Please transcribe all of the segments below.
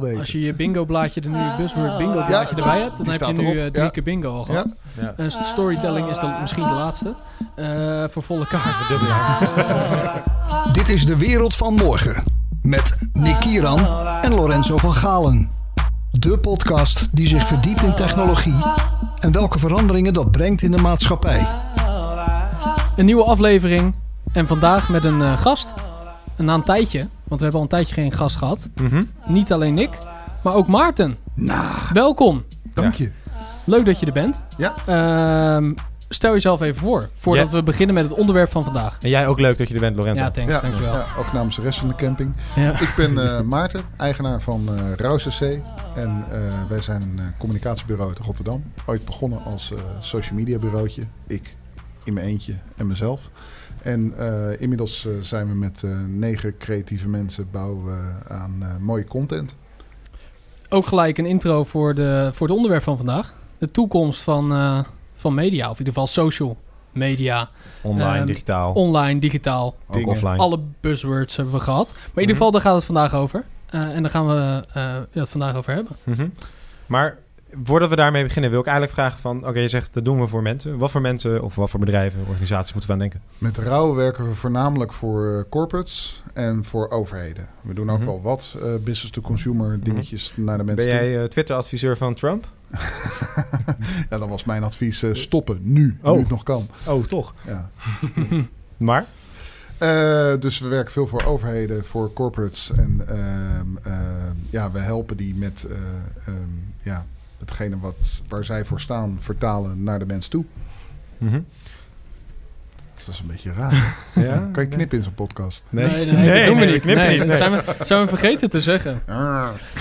weten. Als je je bingo blaadje, er nu buzzword bingo blaadje Ja, erbij hebt, dan heb je nu erop, eh, drie ja. keer bingo al gehad. Ja. En storytelling is dan misschien de laatste. eh, voor volle kaart. Dit is de wereld van morgen. Met Nick Kieran en Lorenzo van Galen. De podcast die zich verdiept in technologie en welke veranderingen dat brengt in de maatschappij. Een nieuwe aflevering. En vandaag met een eh, gast. En na een tijdje, want we hebben al een tijdje geen gast gehad. Mhm. Niet alleen ik, maar ook Maarten. Nou, Welkom. dank je. Leuk dat je er bent. Ja. Ehm, stel jezelf even voor, voordat Ja. we beginnen met het onderwerp van vandaag. En jij ook leuk dat je er bent, Lorenzo. Ja, thanks. Ja, dankjewel. ja, ook namens de rest van de camping. Ja. Ik ben eh, Maarten, eigenaar van eh Rauw CC. En eh, wij zijn een communicatiebureau uit Rotterdam. Ooit begonnen als eh, social media bureautje. Ik in mijn eentje en mezelf. En eh, inmiddels eh, zijn we met eh, negen creatieve mensen bouwen we aan eh, mooie content. Ook gelijk een intro voor, de, voor het onderwerp van vandaag. De toekomst van, eh, van media, of in ieder geval social media. Online, Ehm, digitaal, Online, digitaal. ook offline. Alle buzzwords hebben we gehad. Maar in ieder Mhm. geval, daar gaat het vandaag over. Eh, en daar gaan we eh, het vandaag over hebben. Mhm. Maar voordat we daarmee beginnen, wil ik eigenlijk vragen van... Oké, je zegt dat doen we voor mensen. Wat voor mensen of wat voor bedrijven, organisaties moeten we aan denken? Met Rauw werken we voornamelijk voor eh, corporates en voor overheden. We doen ook Mhm. wel wat eh, business-to-consumer dingetjes naar de mensen Ben toe. jij eh, Twitter-adviseur van Trump? ja, dan was mijn advies stoppen nu, Oh. nu het nog kan. Oh, toch. Ja. Maar? Dus we werken veel voor overheden, voor corporates. En ehm, ehm, ja, we helpen die met eh, ehm, ja, hetgene wat, waar zij voor staan vertalen naar de mens toe. Mhm. Dat is een beetje raar. Ja? kan je knippen in zo'n podcast? Nee, nee, nee, dat doen we niet. knippen Nee, niet. dat nee. zijn we, zijn we vergeten te zeggen. Ah.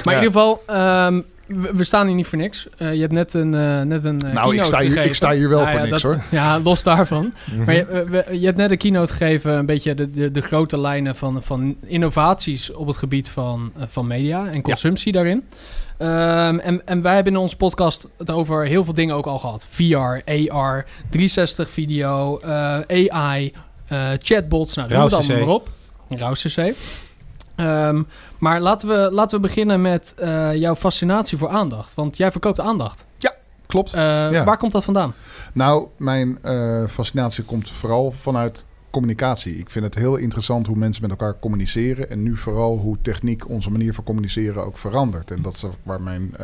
Maar in ieder geval, ehm, we, staan hier niet voor niks. Eh, je hebt net een, eh net een eh, Nou, ik keynote sta, hier, ik sta hier wel Nou voor ja, niks dat- hoor. Ja, los daarvan. Mhm. Maar je, we- je hebt net een keynote gegeven, een beetje de, de, de grote lijnen van, van innovaties op het gebied van, van media en consumptie daarin. Ehm, en, en wij hebben in onze podcast het over heel veel dingen ook al gehad. VR, AR, 360 video, eh, AI, eh, chatbots, nou, noem het allemaal maar op. Rauw CC. Ehm, maar laten we, laten we beginnen met eh, jouw fascinatie voor aandacht. Want jij verkoopt aandacht. Klopt. Eh, Ja. Waar komt dat vandaan? Nou, mijn eh, fascinatie komt vooral vanuit communicatie. Ik vind het heel interessant hoe mensen met elkaar communiceren. En nu vooral hoe techniek onze manier van communiceren ook verandert. En dat is waar mijn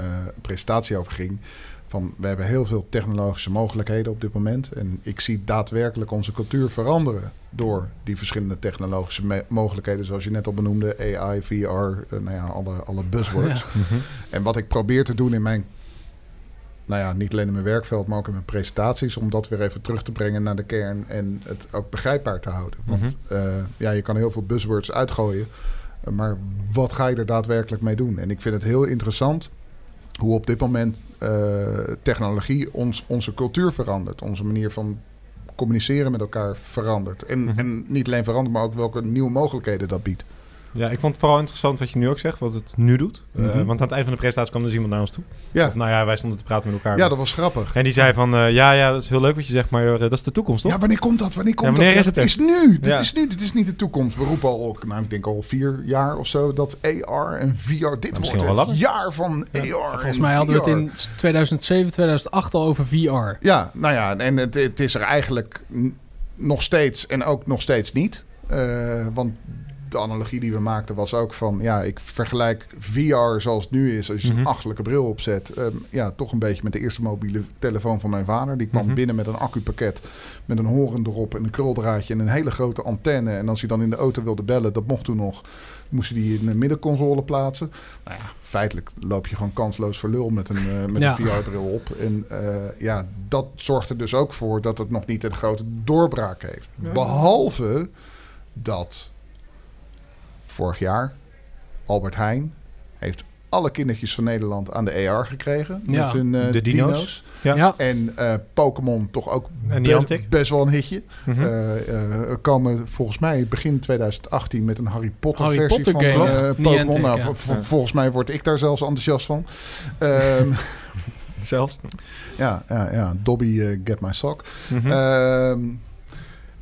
presentatie over ging. Van, we hebben heel veel technologische mogelijkheden op dit moment. En ik zie daadwerkelijk onze cultuur veranderen door die verschillende technologische mogelijkheden. Zoals je net al benoemde, AI, VR, eh, nou ja, alle, alle buzzwords. Ja. Mhm. En wat ik probeer te doen in mijn, nou ja, niet alleen in mijn werkveld, maar ook in mijn presentaties, om dat weer even terug te brengen naar de kern en het ook begrijpbaar te houden. Want Mhm. eh, ja, je kan heel veel buzzwords uitgooien, maar wat ga je er daadwerkelijk mee doen? En ik vind het heel interessant hoe op dit moment technologie ons, onze cultuur verandert, onze manier van communiceren met elkaar verandert. En, Mhm. en niet alleen verandert, maar ook welke nieuwe mogelijkheden dat biedt. Ja, ik vond het vooral interessant wat je nu ook zegt, wat het nu doet. Eh, Mhm. want aan het eind van de presentatie kwam dus iemand naar ons toe. Ja, Of nou ja, wij stonden te praten met elkaar. ja dat was grappig. En die zei van, eh, ja, ja, dat is heel leuk wat je zegt, maar eh, dat is de toekomst, toch? Ja, wanneer komt dat? Wanneer komt Ja, wanneer dat? is het is nu. Dit is nu. Dit is niet de toekomst. We roepen al, nou, ik denk al vier jaar of zo, dat AR en VR, dit wordt het jaar van AR Volgens en mij hadden we het in 2007, 2008 al over VR. Ja, nou ja, en het, het is er eigenlijk nog steeds en ook nog steeds niet. Eh, want de analogie die we maakten was ook van... ja, ik vergelijk VR zoals het nu is... als je Mhm. een achterlijke bril opzet... ehm, ja, toch een beetje met de eerste mobiele telefoon van mijn vader. Die kwam Mhm. binnen met een accupakket... met een horen erop en een kruldraadje... en een hele grote antenne. En als hij dan in de auto wilde bellen, dat mocht toen nog... moest hij die in de middenconsole plaatsen. Nou ja, feitelijk loop je gewoon kansloos voor lul met een, eh, met Ja. een VR-bril op. En eh, ja, dat zorgt er dus ook voor dat het nog niet een grote doorbraak heeft. Ja. Behalve dat vorig jaar Albert Heijn heeft alle kindertjes van Nederland aan de AR gekregen. Ja. Met hun eh, De dino's. dino's. Ja. Ja. En eh, Pokémon toch ook En best, best wel een hitje. Mhm. Eh, eh, er komen volgens mij begin 2018 met een Harry Potter Harry versie Potter van eh. Pokémon. Nou, ja. Volgens mij word ik daar zelfs enthousiast van. Ehm, Zelfs. ja, ja, ja, Dobby, get my sock. Mhm. Ehm,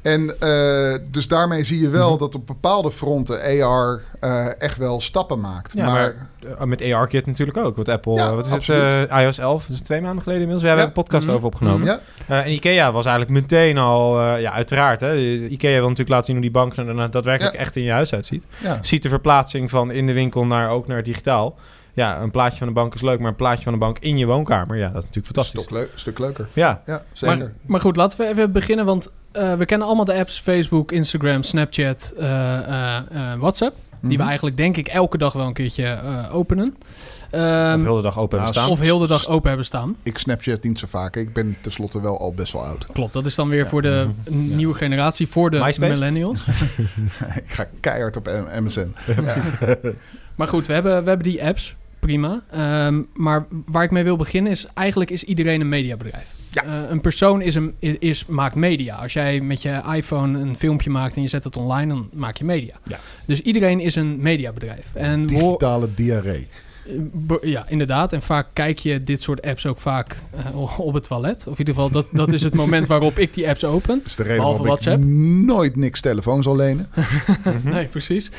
En eh, dus daarmee zie je wel Mhm. dat op bepaalde fronten AR eh, echt wel stappen maakt. Ja, maar, Uh, met AR-kit natuurlijk ook. Wat Apple, Ja, wat is absoluut. het, uh, iOS 11, dat is twee maanden geleden inmiddels. We hebben Ja. een podcast Mhm. over opgenomen. ja, en Ikea was eigenlijk meteen al, ja uiteraard. Hè, Ikea wil natuurlijk laten zien hoe die bank er daadwerkelijk echt in je huis uitziet. Ziet de verplaatsing van in de winkel naar ook naar digitaal. Ja, een plaatje van de bank is leuk, maar een plaatje van de bank in je woonkamer, ja, dat is natuurlijk fantastisch. Stuk, leuk, stuk leuker. Ja, Ja, zeker. Maar, maar goed, laten we even beginnen, want eh, we kennen allemaal de apps Facebook, Instagram, Snapchat, eh, eh, eh, WhatsApp. Die we Mhm. eigenlijk denk ik elke dag wel een keertje eh, openen. Ehm, of heel de dag open hebben ja, staan. of heel de dag open hebben staan. Ik Snapchat niet zo vaak. Ik ben tenslotte wel al best wel oud. Klopt, dat is dan weer Ja. voor de Mhm. nieuwe generatie, voor de MySpace? millennials. ik ga keihard op MSN. Maar goed, we hebben, we hebben die apps, prima. Ehm, maar waar ik mee wil beginnen is, eigenlijk is iedereen een mediabedrijf. Ja. Eh, een persoon is een, is, is- maakt media. Als jij met je iPhone een filmpje maakt en je zet het online, dan maak je media. Ja. Dus iedereen is een mediabedrijf. En Digitale diarree. Ja, inderdaad. En vaak kijk je dit soort apps ook vaak eh, op het toilet. Of in ieder geval, dat, dat is het moment waarop ik die apps open. Dat is de reden Behalve waarom ik WhatsApp. nooit niks telefoon zal lenen. Nee, precies.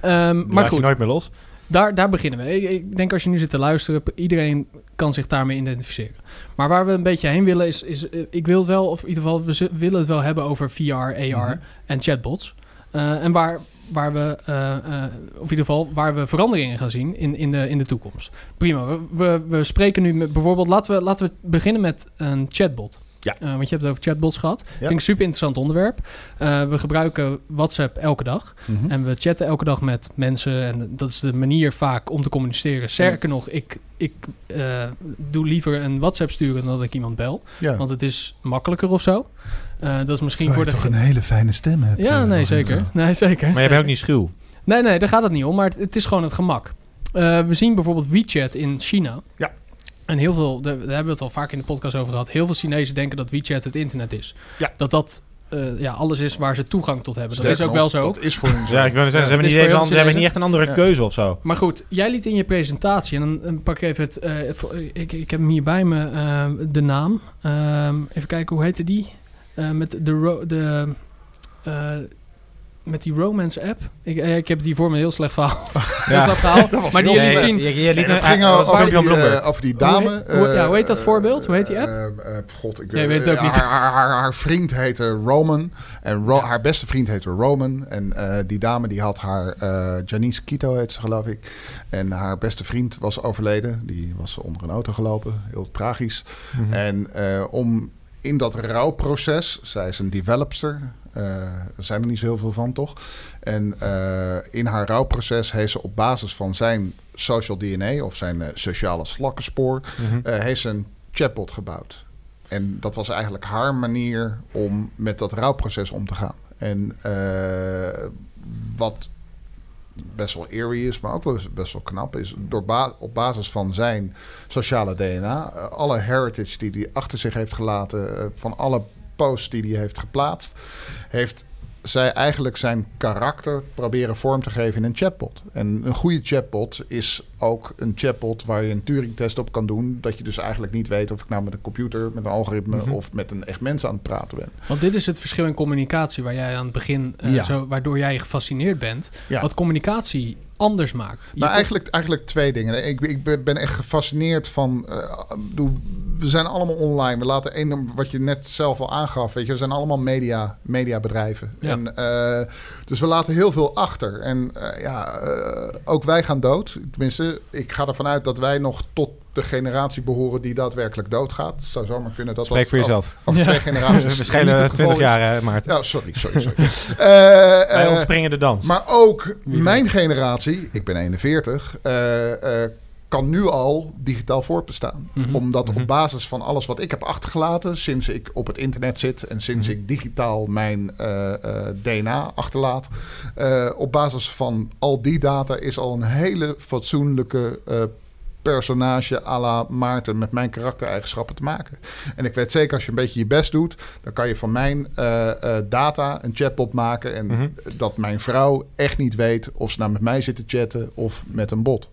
Ehm, Die maar goed, nooit meer los. Daar, daar beginnen we. Ik, ik denk als je nu zit te luisteren, iedereen kan zich daarmee identificeren. Maar waar we een beetje heen willen is, is eh, ik wil het wel, of in ieder geval, we willen het wel hebben over VR, AR Mhm. en chatbots. Eh, en waar, waar we, eh, of in ieder geval, waar we veranderingen gaan zien in, in, de, in de toekomst. Prima. We, we, we spreken nu met, bijvoorbeeld, laten we, laten we beginnen met een chatbot. Ja. Eh, want je hebt het over chatbots gehad. Ja. Vind ik een super interessant onderwerp. Eh, we gebruiken WhatsApp elke dag. Mhm. En we chatten elke dag met mensen. En dat is de manier vaak om te communiceren. Sterker nog, ik, ik eh, doe liever een WhatsApp sturen dan dat ik iemand bel. ja. Want het is makkelijker of zo. Eh, dat is misschien Terwijl voor je de... toch een hele fijne stem hebt. Ja, nee, zeker. Nee, zeker. Maar jij zeker. bent ook niet schuw. Nee, nee, daar gaat het niet om. Maar het, het is gewoon het gemak. Eh, we zien bijvoorbeeld WeChat in China. Ja. En heel veel, daar, hebben we het al vaak in de podcast over gehad. Heel veel Chinezen denken dat WeChat het internet is. Ja. Dat dat eh, ja, alles is waar ze toegang tot hebben. Dat is ook nog, wel zo. Dat is voor hun zo. Ja, ik wil zeggen, Ja, ze hebben, niet eens, ze hebben niet echt een andere Ja. keuze of zo. Maar goed, jij liet in je presentatie, en dan, dan pak ik even het, eh, voor- ik, ik heb hem hier bij me, eh, de naam. Ehm, even kijken, hoe heette die? Eh, met de, ro- de eh, met die romance app. Ik, eh, ik heb die voor me heel slecht verhaal. heel slecht verhaal. Dat was maar die te slecht. zien. Je, je, je liet een- ging eh, over, die, eh, over die dame. Hoe heet- ja, hoe heet dat eh, voorbeeld? Hoe heet die app? eh, eh, God, ik Jij weet het ook eh, niet. Haar, haar, haar, haar vriend heette Roman. En Ro- haar beste vriend heette Roman. En eh, die dame die had haar... eh Janice Quito heet ze, geloof ik. En haar beste vriend was overleden. Die was onder een auto gelopen. Heel tragisch. Mhm. En eh, om in dat rouwproces, zij is een developster, eh, er zijn er niet zo heel veel van toch? En eh, in haar rouwproces heeft ze op basis van zijn social DNA of zijn eh, sociale slakkenspoor, eh, heeft ze een chatbot gebouwd. En dat was eigenlijk haar manier om met dat rouwproces om te gaan. En eh, wat best wel eerie is, maar ook best- wel knap is, door ba- op basis van zijn sociale DNA, eh, alle heritage die hij achter zich heeft gelaten, eh, van alle posts die hij heeft geplaatst, heeft zij eigenlijk zijn karakter proberen vorm te geven in een chatbot. En een goede chatbot is ook een chatbot waar je een Turing-test op kan doen. Dat je dus eigenlijk niet weet of ik nou met een computer, met een algoritme Mhm. of met een echt mens aan het praten ben. Want dit is het verschil in communicatie waar jij aan het begin, eh, Ja. zo, waardoor jij gefascineerd bent. Ja. Wat communicatie anders maakt. Je Nou, eigenlijk, eigenlijk twee dingen. Ik, ik ben- echt gefascineerd van. eh, we zijn allemaal online. We laten één, wat je net zelf al aangaf. Weet je, we zijn allemaal media, mediabedrijven. Ja. En, eh, dus we laten heel veel achter. En eh, ja, ook wij gaan dood. Tenminste, ik ga ervan uit dat wij nog tot de generatie behoren die daadwerkelijk doodgaat. Het zou zomaar kunnen dat Spreek dat voor jezelf. Over, Ja. twee generaties. Geval 20 is. jaar, hè, Maarten. Ja, sorry, sorry, sorry. Eh, Wij eh, ontspringen de dans. maar ook Wie mijn generatie, ik ben 41, eh, eh, kan nu al digitaal voortbestaan. Mhm. Omdat Mhm. op basis van alles wat ik heb achtergelaten, sinds ik op het internet zit en sinds Mhm. ik digitaal mijn eh, eh, DNA achterlaat, eh, op basis van al die data is al een hele fatsoenlijke eh, personage à la Maarten met mijn karaktereigenschappen te maken. En ik weet zeker als je een beetje je best doet, dan kan je van mijn eh, eh, data een chatbot maken en Mhm. dat mijn vrouw echt niet weet of ze nou met mij zit te chatten of met een bot.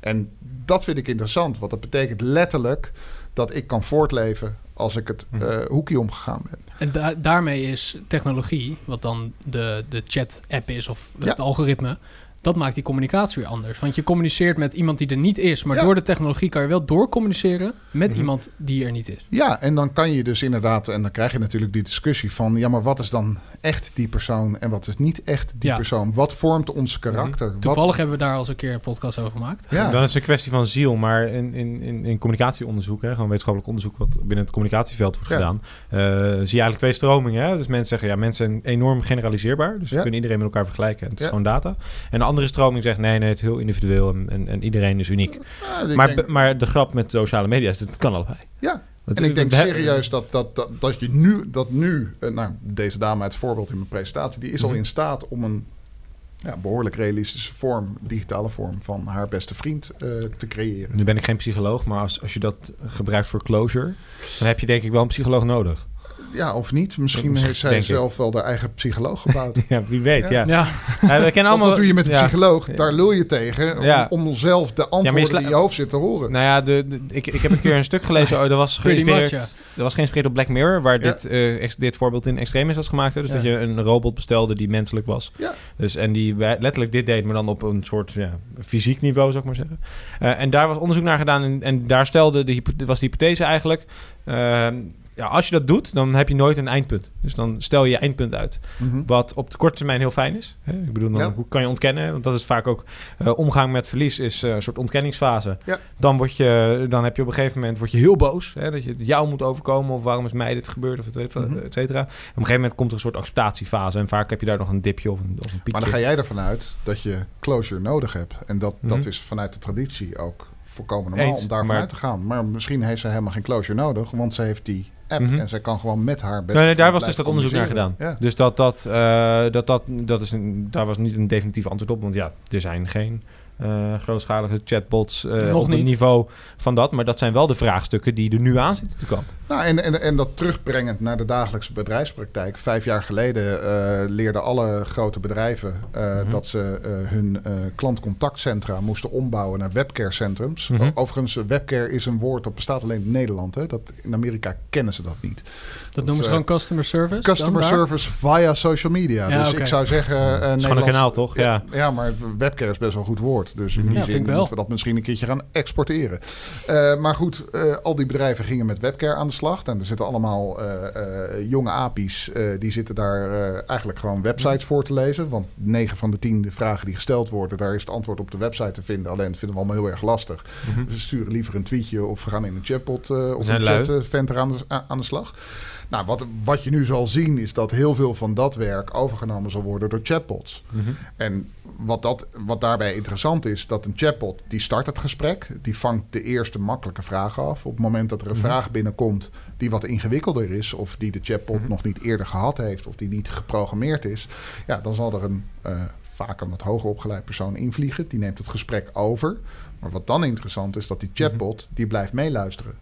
En dat vind ik interessant, want dat betekent letterlijk dat ik kan voortleven als ik het Mhm. eh, hoekje omgegaan ben. En da- daarmee is technologie, wat dan de, de chat-app is of het Ja. algoritme, dat maakt die communicatie weer anders. Want je communiceert met iemand die er niet is, maar Ja. door de technologie kan je wel doorcommuniceren met Mhm. iemand die er niet is. Ja, en dan kan je dus inderdaad, en dan krijg je natuurlijk die discussie van, ja, maar wat is dan echt die persoon en wat is niet echt die Ja. persoon? Wat vormt ons karakter? Wat- Toevallig hebben we daar al eens een keer een podcast over gemaakt. ja. Dan is het een kwestie van ziel, maar in, in, in, in communicatieonderzoek, hè, gewoon wetenschappelijk onderzoek wat binnen het communicatieveld wordt Ja. gedaan, eh, zie je eigenlijk twee stromingen. Hè? Dus mensen zeggen, ja, mensen zijn enorm generaliseerbaar, dus we kunnen iedereen met elkaar vergelijken. en Het is gewoon data. En de andere stroming zegt, nee, nee, het is heel individueel en, en, en iedereen is uniek. Ja, ik Maar, denk- maar de grap met sociale media is, het kan allebei. Ja. En ik denk serieus dat, dat, dat, dat je nu, dat nu eh, nou, deze dame het voorbeeld in mijn presentatie, die is al Mhm. in staat om een ja, behoorlijk realistische vorm, digitale vorm van haar beste vriend eh, te creëren. Nu ben ik geen psycholoog, maar als, als je dat gebruikt voor closure, dan heb je denk ik wel een psycholoog nodig. Ja, of niet? Misschien heeft zij zelf wel haar eigen psycholoog gebouwd. Ja, wie weet, ja. Ja. ja. Ja, we kennen allemaal... wat doe je met een ja. psycholoog? Daar lul je tegen om, Ja. om zelf de antwoorden sla- die in je hoofd zitten te horen. Nou ja, de, de- ik, ik heb een keer een stuk gelezen. Oh, dat was geïnspireerd. much, Dat was geïnspireerd op Black Mirror, waar Ja. dit, eh, ex- dit voorbeeld in extremis was gemaakt. Hè? Dus Ja. dat je een robot bestelde die menselijk was. Ja. Dus, en die letterlijk dit deed, maar dan op een soort ja, fysiek niveau, zou ik maar zeggen. Eh, en daar was onderzoek naar gedaan. En, en daar stelde de, was de hypothese eigenlijk. eh, ja, als je dat doet, dan heb je nooit een eindpunt. Dus dan stel je je eindpunt uit. Mhm. Wat op de korte termijn heel fijn is. Hè? Ik bedoel, dan, Ja. kan je ontkennen? Want dat is vaak ook eh, omgang met verlies, is eh, een soort ontkenningsfase. Ja. Dan, word je, dan heb je op een gegeven moment word je heel boos. Hè? Dat je het jou moet overkomen. Of waarom is mij dit gebeurd? Of et cetera. Mhm. et cetera. Op een gegeven moment komt er een soort acceptatiefase. En vaak heb je daar nog een dipje of een, of een piekje. Maar dan ga jij ervan uit dat je closure nodig hebt. En dat, dat Mhm. is vanuit de traditie ook volkomen normaal Eens, om daarvan maar- uit te gaan. Maar misschien heeft zij helemaal geen closure nodig, want ze heeft die app Mhm. en zij kan gewoon met haar beste Nee, nee, daar was dus dat onderzoek naar gedaan. Dus dat, dat, eh, dat, dat, dat is een, daar was niet een definitief antwoord op. Want ja, er zijn geen eh, grootschalige chatbots eh, Nog op het niet. niveau van dat. Maar dat zijn wel de vraagstukken die er nu aan zitten te komen. Nou, en, en, en dat terugbrengend naar de dagelijkse bedrijfspraktijk. Vijf jaar geleden eh, leerden alle grote bedrijven eh, Mhm. dat ze eh, hun eh, klantcontactcentra moesten ombouwen naar webcare-centrums. Mhm. Overigens, webcare is een woord dat bestaat alleen in Nederland. Hè? Dat, in Amerika kennen ze dat niet. dat noemen ze gewoon customer service. Customer service via social media. Ja, dus ik zou zeggen... eh, is gewoon een Nederlands- kanaal, toch? Ja. ja, maar webcare is best wel een goed woord. Dus in Mhm. die Ja, zin moeten we dat misschien een keertje gaan exporteren. Eh, maar goed, eh, al die bedrijven gingen met webcare aan de slag. En er zitten allemaal eh, jonge apies. die zitten daar eigenlijk gewoon websites voor te lezen. Want 9 van de 10 vragen die gesteld worden... daar is het antwoord op de website te vinden. Alleen dat vinden we allemaal heel erg lastig. Mhm. Dus we sturen liever een tweetje of we gaan in een chatbot of een de- a- aan de slag. Nou, wat, wat je nu zal zien is dat heel veel van dat werk overgenomen zal worden door chatbots. Mhm. En wat, dat, wat daarbij interessant is, dat een chatbot die start het gesprek, die vangt de eerste makkelijke vragen af. Op het moment dat er een Mhm. vraag binnenkomt die wat ingewikkelder is, of die de chatbot Mhm. nog niet eerder gehad heeft, of die niet geprogrammeerd is, ja, dan zal er een eh, vaak een wat hoger opgeleid persoon invliegen. Die neemt het gesprek over. Maar wat dan interessant is, dat die chatbot die blijft meeluisteren.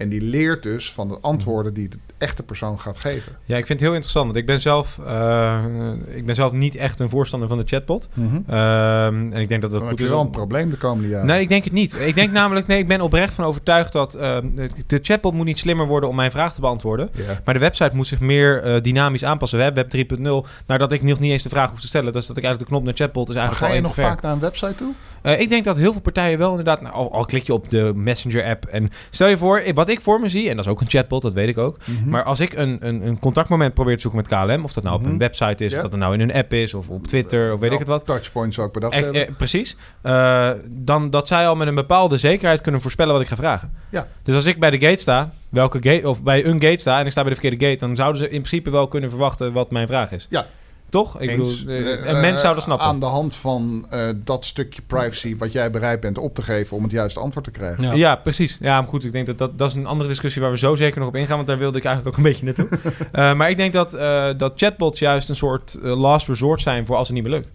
En die leert dus van de antwoorden die de echte persoon gaat geven. Ja, ik vind het heel interessant. Want ik ben zelf, eh, ik ben zelf niet echt een voorstander van de chatbot. Ehm, en ik denk dat dat goed is. wel een probleem de komende jaren. Nee, ik denk het niet. Ik denk namelijk, nee, ik ben oprecht van overtuigd dat ehm, de chatbot moet niet slimmer worden om mijn vraag te beantwoorden. Maar de website moet zich meer eh, dynamisch aanpassen. We hebben Web 3.0, nadat ik nog niet eens de vraag hoef te stellen. Dus dat ik eigenlijk de knop naar chatbot is Maar eigenlijk ga je al nog ver. vaak naar een website toe? Eh, ik denk dat heel veel partijen wel inderdaad... Nou, al, al klik je op de Messenger-app en stel je voor... eh, Wat ik voor me zie, en dat is ook een chatbot, dat weet ik ook. Mhm. Maar als ik een, een, een contactmoment probeer te zoeken met KLM... of dat nou op Mhm. een website is, Ja. of dat het nou in een app is... of op Twitter, of weet ik het wat. Touchpoints zou ik bedacht Echt, hebben. eh, precies. Eh, dan dat zij al met een bepaalde zekerheid kunnen voorspellen wat ik ga vragen. Ja. Dus als ik bij de gate sta, welke gate, of bij een gate sta en ik sta bij de verkeerde gate, dan zouden ze in principe wel kunnen verwachten wat mijn vraag is. Ja. Toch? Ik Eens. bedoel, eh, Eh, een mens eh, zou dat snappen. Aan de hand van eh, dat stukje privacy wat jij bereid bent op te geven om het juiste antwoord te krijgen. Ja. Ja. precies. Ja, maar goed, ik denk dat, dat dat is een andere discussie waar we zo zeker nog op ingaan, want daar wilde ik eigenlijk ook een beetje naartoe. Eh, maar ik denk dat, eh, dat chatbots juist een soort eh, last resort zijn voor als het niet meer lukt.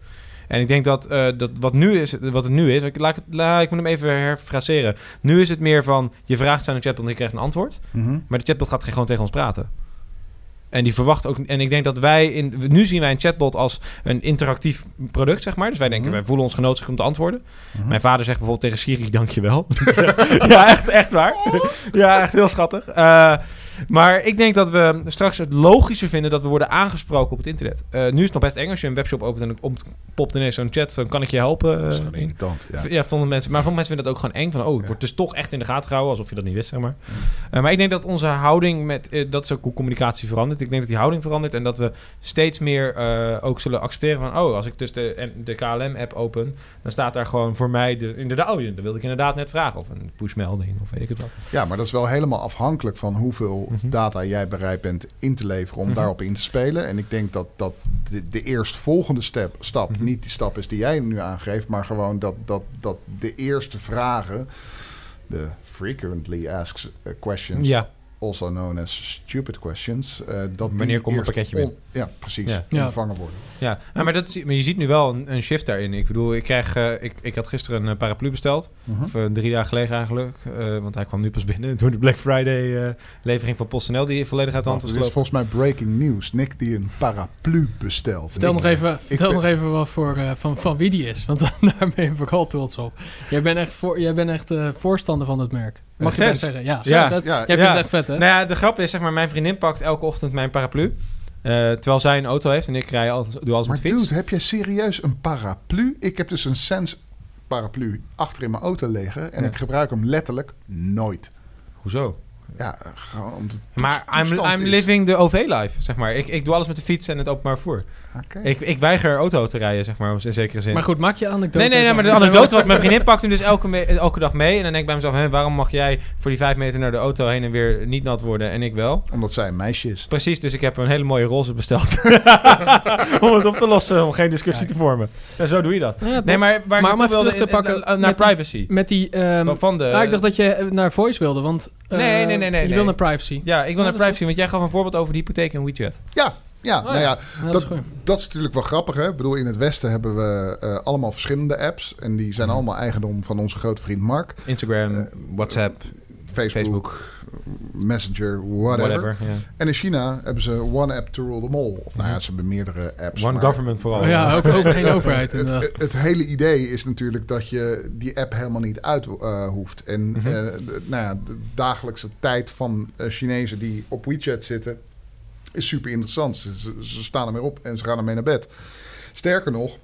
En ik denk dat, eh, dat wat, nu is, wat het nu is, ik, laat, ik moet hem even herfraseren. Nu is het meer van, je vraagt aan een chatbot en je krijgt een antwoord. Mhm. Maar de chatbot gaat geen- gewoon tegen ons praten. En die verwacht ook. En ik denk dat wij. In, nu zien wij een chatbot als een interactief product, zeg maar. Dus wij denken, Mhm. wij voelen ons genoodzaakt om te antwoorden. Mhm. Mijn vader zegt bijvoorbeeld tegen Siri: Dankjewel. ja, echt, echt waar. ja, echt heel schattig. Eh, Maar ik denk dat we straks het logischer vinden dat we worden aangesproken op het internet. Eh, nu is het nog best eng als je een webshop opent en op- popt ineens zo'n chat. Dan kan ik je helpen. Dat is eh, gewoon irritant. Ja. ja, vonden mensen. Maar vonden mensen vinden dat ook gewoon eng. Van, oh, het Ja. wordt dus toch echt in de gaten gehouden. Alsof je dat niet wist, zeg maar. Eh, maar ik denk dat onze houding met... dat is ook hoe communicatie verandert. Ik denk dat die houding verandert. En dat we steeds meer ook zullen accepteren van... Oh, als ik dus de, de KLM-app open... Dan staat daar gewoon voor mij de... Inderdaad, oh, dat wilde ik inderdaad net vragen. Of een pushmelding, of weet ik het wat. ja, maar dat is wel helemaal afhankelijk van hoeveel Mhm. data jij bereid bent in te leveren om Mhm. daarop in te spelen. En ik denk dat, dat de, de eerstvolgende step, stap Mhm. niet die stap is die jij nu aangeeft, maar gewoon dat, dat, dat de eerste vragen, de frequently asked eh, questions, Ja, also known as stupid questions, eh, dat Wanneer komt eerst pakketje binnen? Ja, precies. Ja. Worden. ja. Nou, maar, dat is, maar je ziet nu wel een, een shift daarin. Ik bedoel, ik, krijg, eh, ik, ik had gisteren een eh, paraplu besteld. Mhm. Of eh, drie dagen geleden eigenlijk. eh, want hij kwam nu pas binnen door de Black Friday eh, levering van PostNL. Die volledig uit de hand is het is volgens mij breaking news. Nick die een paraplu bestelt. Vertel, Ik- nog even, vertel ben- nog even wat voor, eh, van, van wie die is. Want daar ben je vooral trots op. Jij bent echt, voor, jij bent echt eh, voorstander van het merk. Mag je dat zeggen? Ja, Ja. dat, Ja, jij vindt ja. het echt vet, hè? Nou ja, de grap is, zeg maar, mijn vriendin pakt elke ochtend mijn paraplu. Eh, terwijl zij een auto heeft en ik rij alles, doe alles Maar met fiets. dude, heb jij serieus een paraplu? Ik heb dus een Sens paraplu achter in mijn auto liggen. En Ja. ik gebruik hem letterlijk nooit. Hoezo? Ja, gewoon Maar I'm, I'm living the OV-life, zeg maar. Ik, ik doe alles met de fiets en het openbaar vervoer. Oké. Ik, ik weiger auto te rijden, zeg maar, in zekere zin. Maar goed, maak je anekdote. Nee, nee, nee, maar de anekdote was... Mijn vriendin pakt hem dus elke, me- elke dag mee. En dan denk ik bij mezelf... Hè, waarom mag jij voor die vijf meter naar de auto heen en weer niet nat worden en ik wel? Omdat zij een meisje is. Precies, dus ik heb een hele mooie roze besteld. om het op te lossen, om geen discussie te vormen. En zo doe je dat. Ja. Nee, maar waar Maar ik om terug te wilde, pakken eh, eh, naar met die- privacy. Met die... ehm, Van- de... ah, ik dacht dat je eh, naar voice wilde, want... eh, Nee, nee, nee, nee, Je nee. wil naar privacy. Ja, ik wil Ja, naar privacy, want jij gaf een voorbeeld over de hypotheek en WeChat. Ja, ja, Oh, nou ja. ja, Ja, dat, dat- is goed. dat is natuurlijk wel grappig. Hè? Ik bedoel, in het Westen hebben we eh, allemaal verschillende apps. En die zijn Mhm. allemaal eigendom van onze grote vriend Mark. Instagram, Eh, WhatsApp, Facebook, Facebook, Messenger, whatever. En in China hebben ze one app to rule them all. Of nou ja, Mhm. ze hebben meerdere apps. One maar- government vooral. Oh ja, ook over geen overheid. Het, het, het hele idee is natuurlijk dat je die app helemaal niet uit eh, hoeft. En Mhm. eh, de, nou ja, de dagelijkse tijd van Chinezen die op WeChat zitten is super interessant. Ze, ze, ze staan ermee op en ze gaan ermee naar bed. Sterker nog,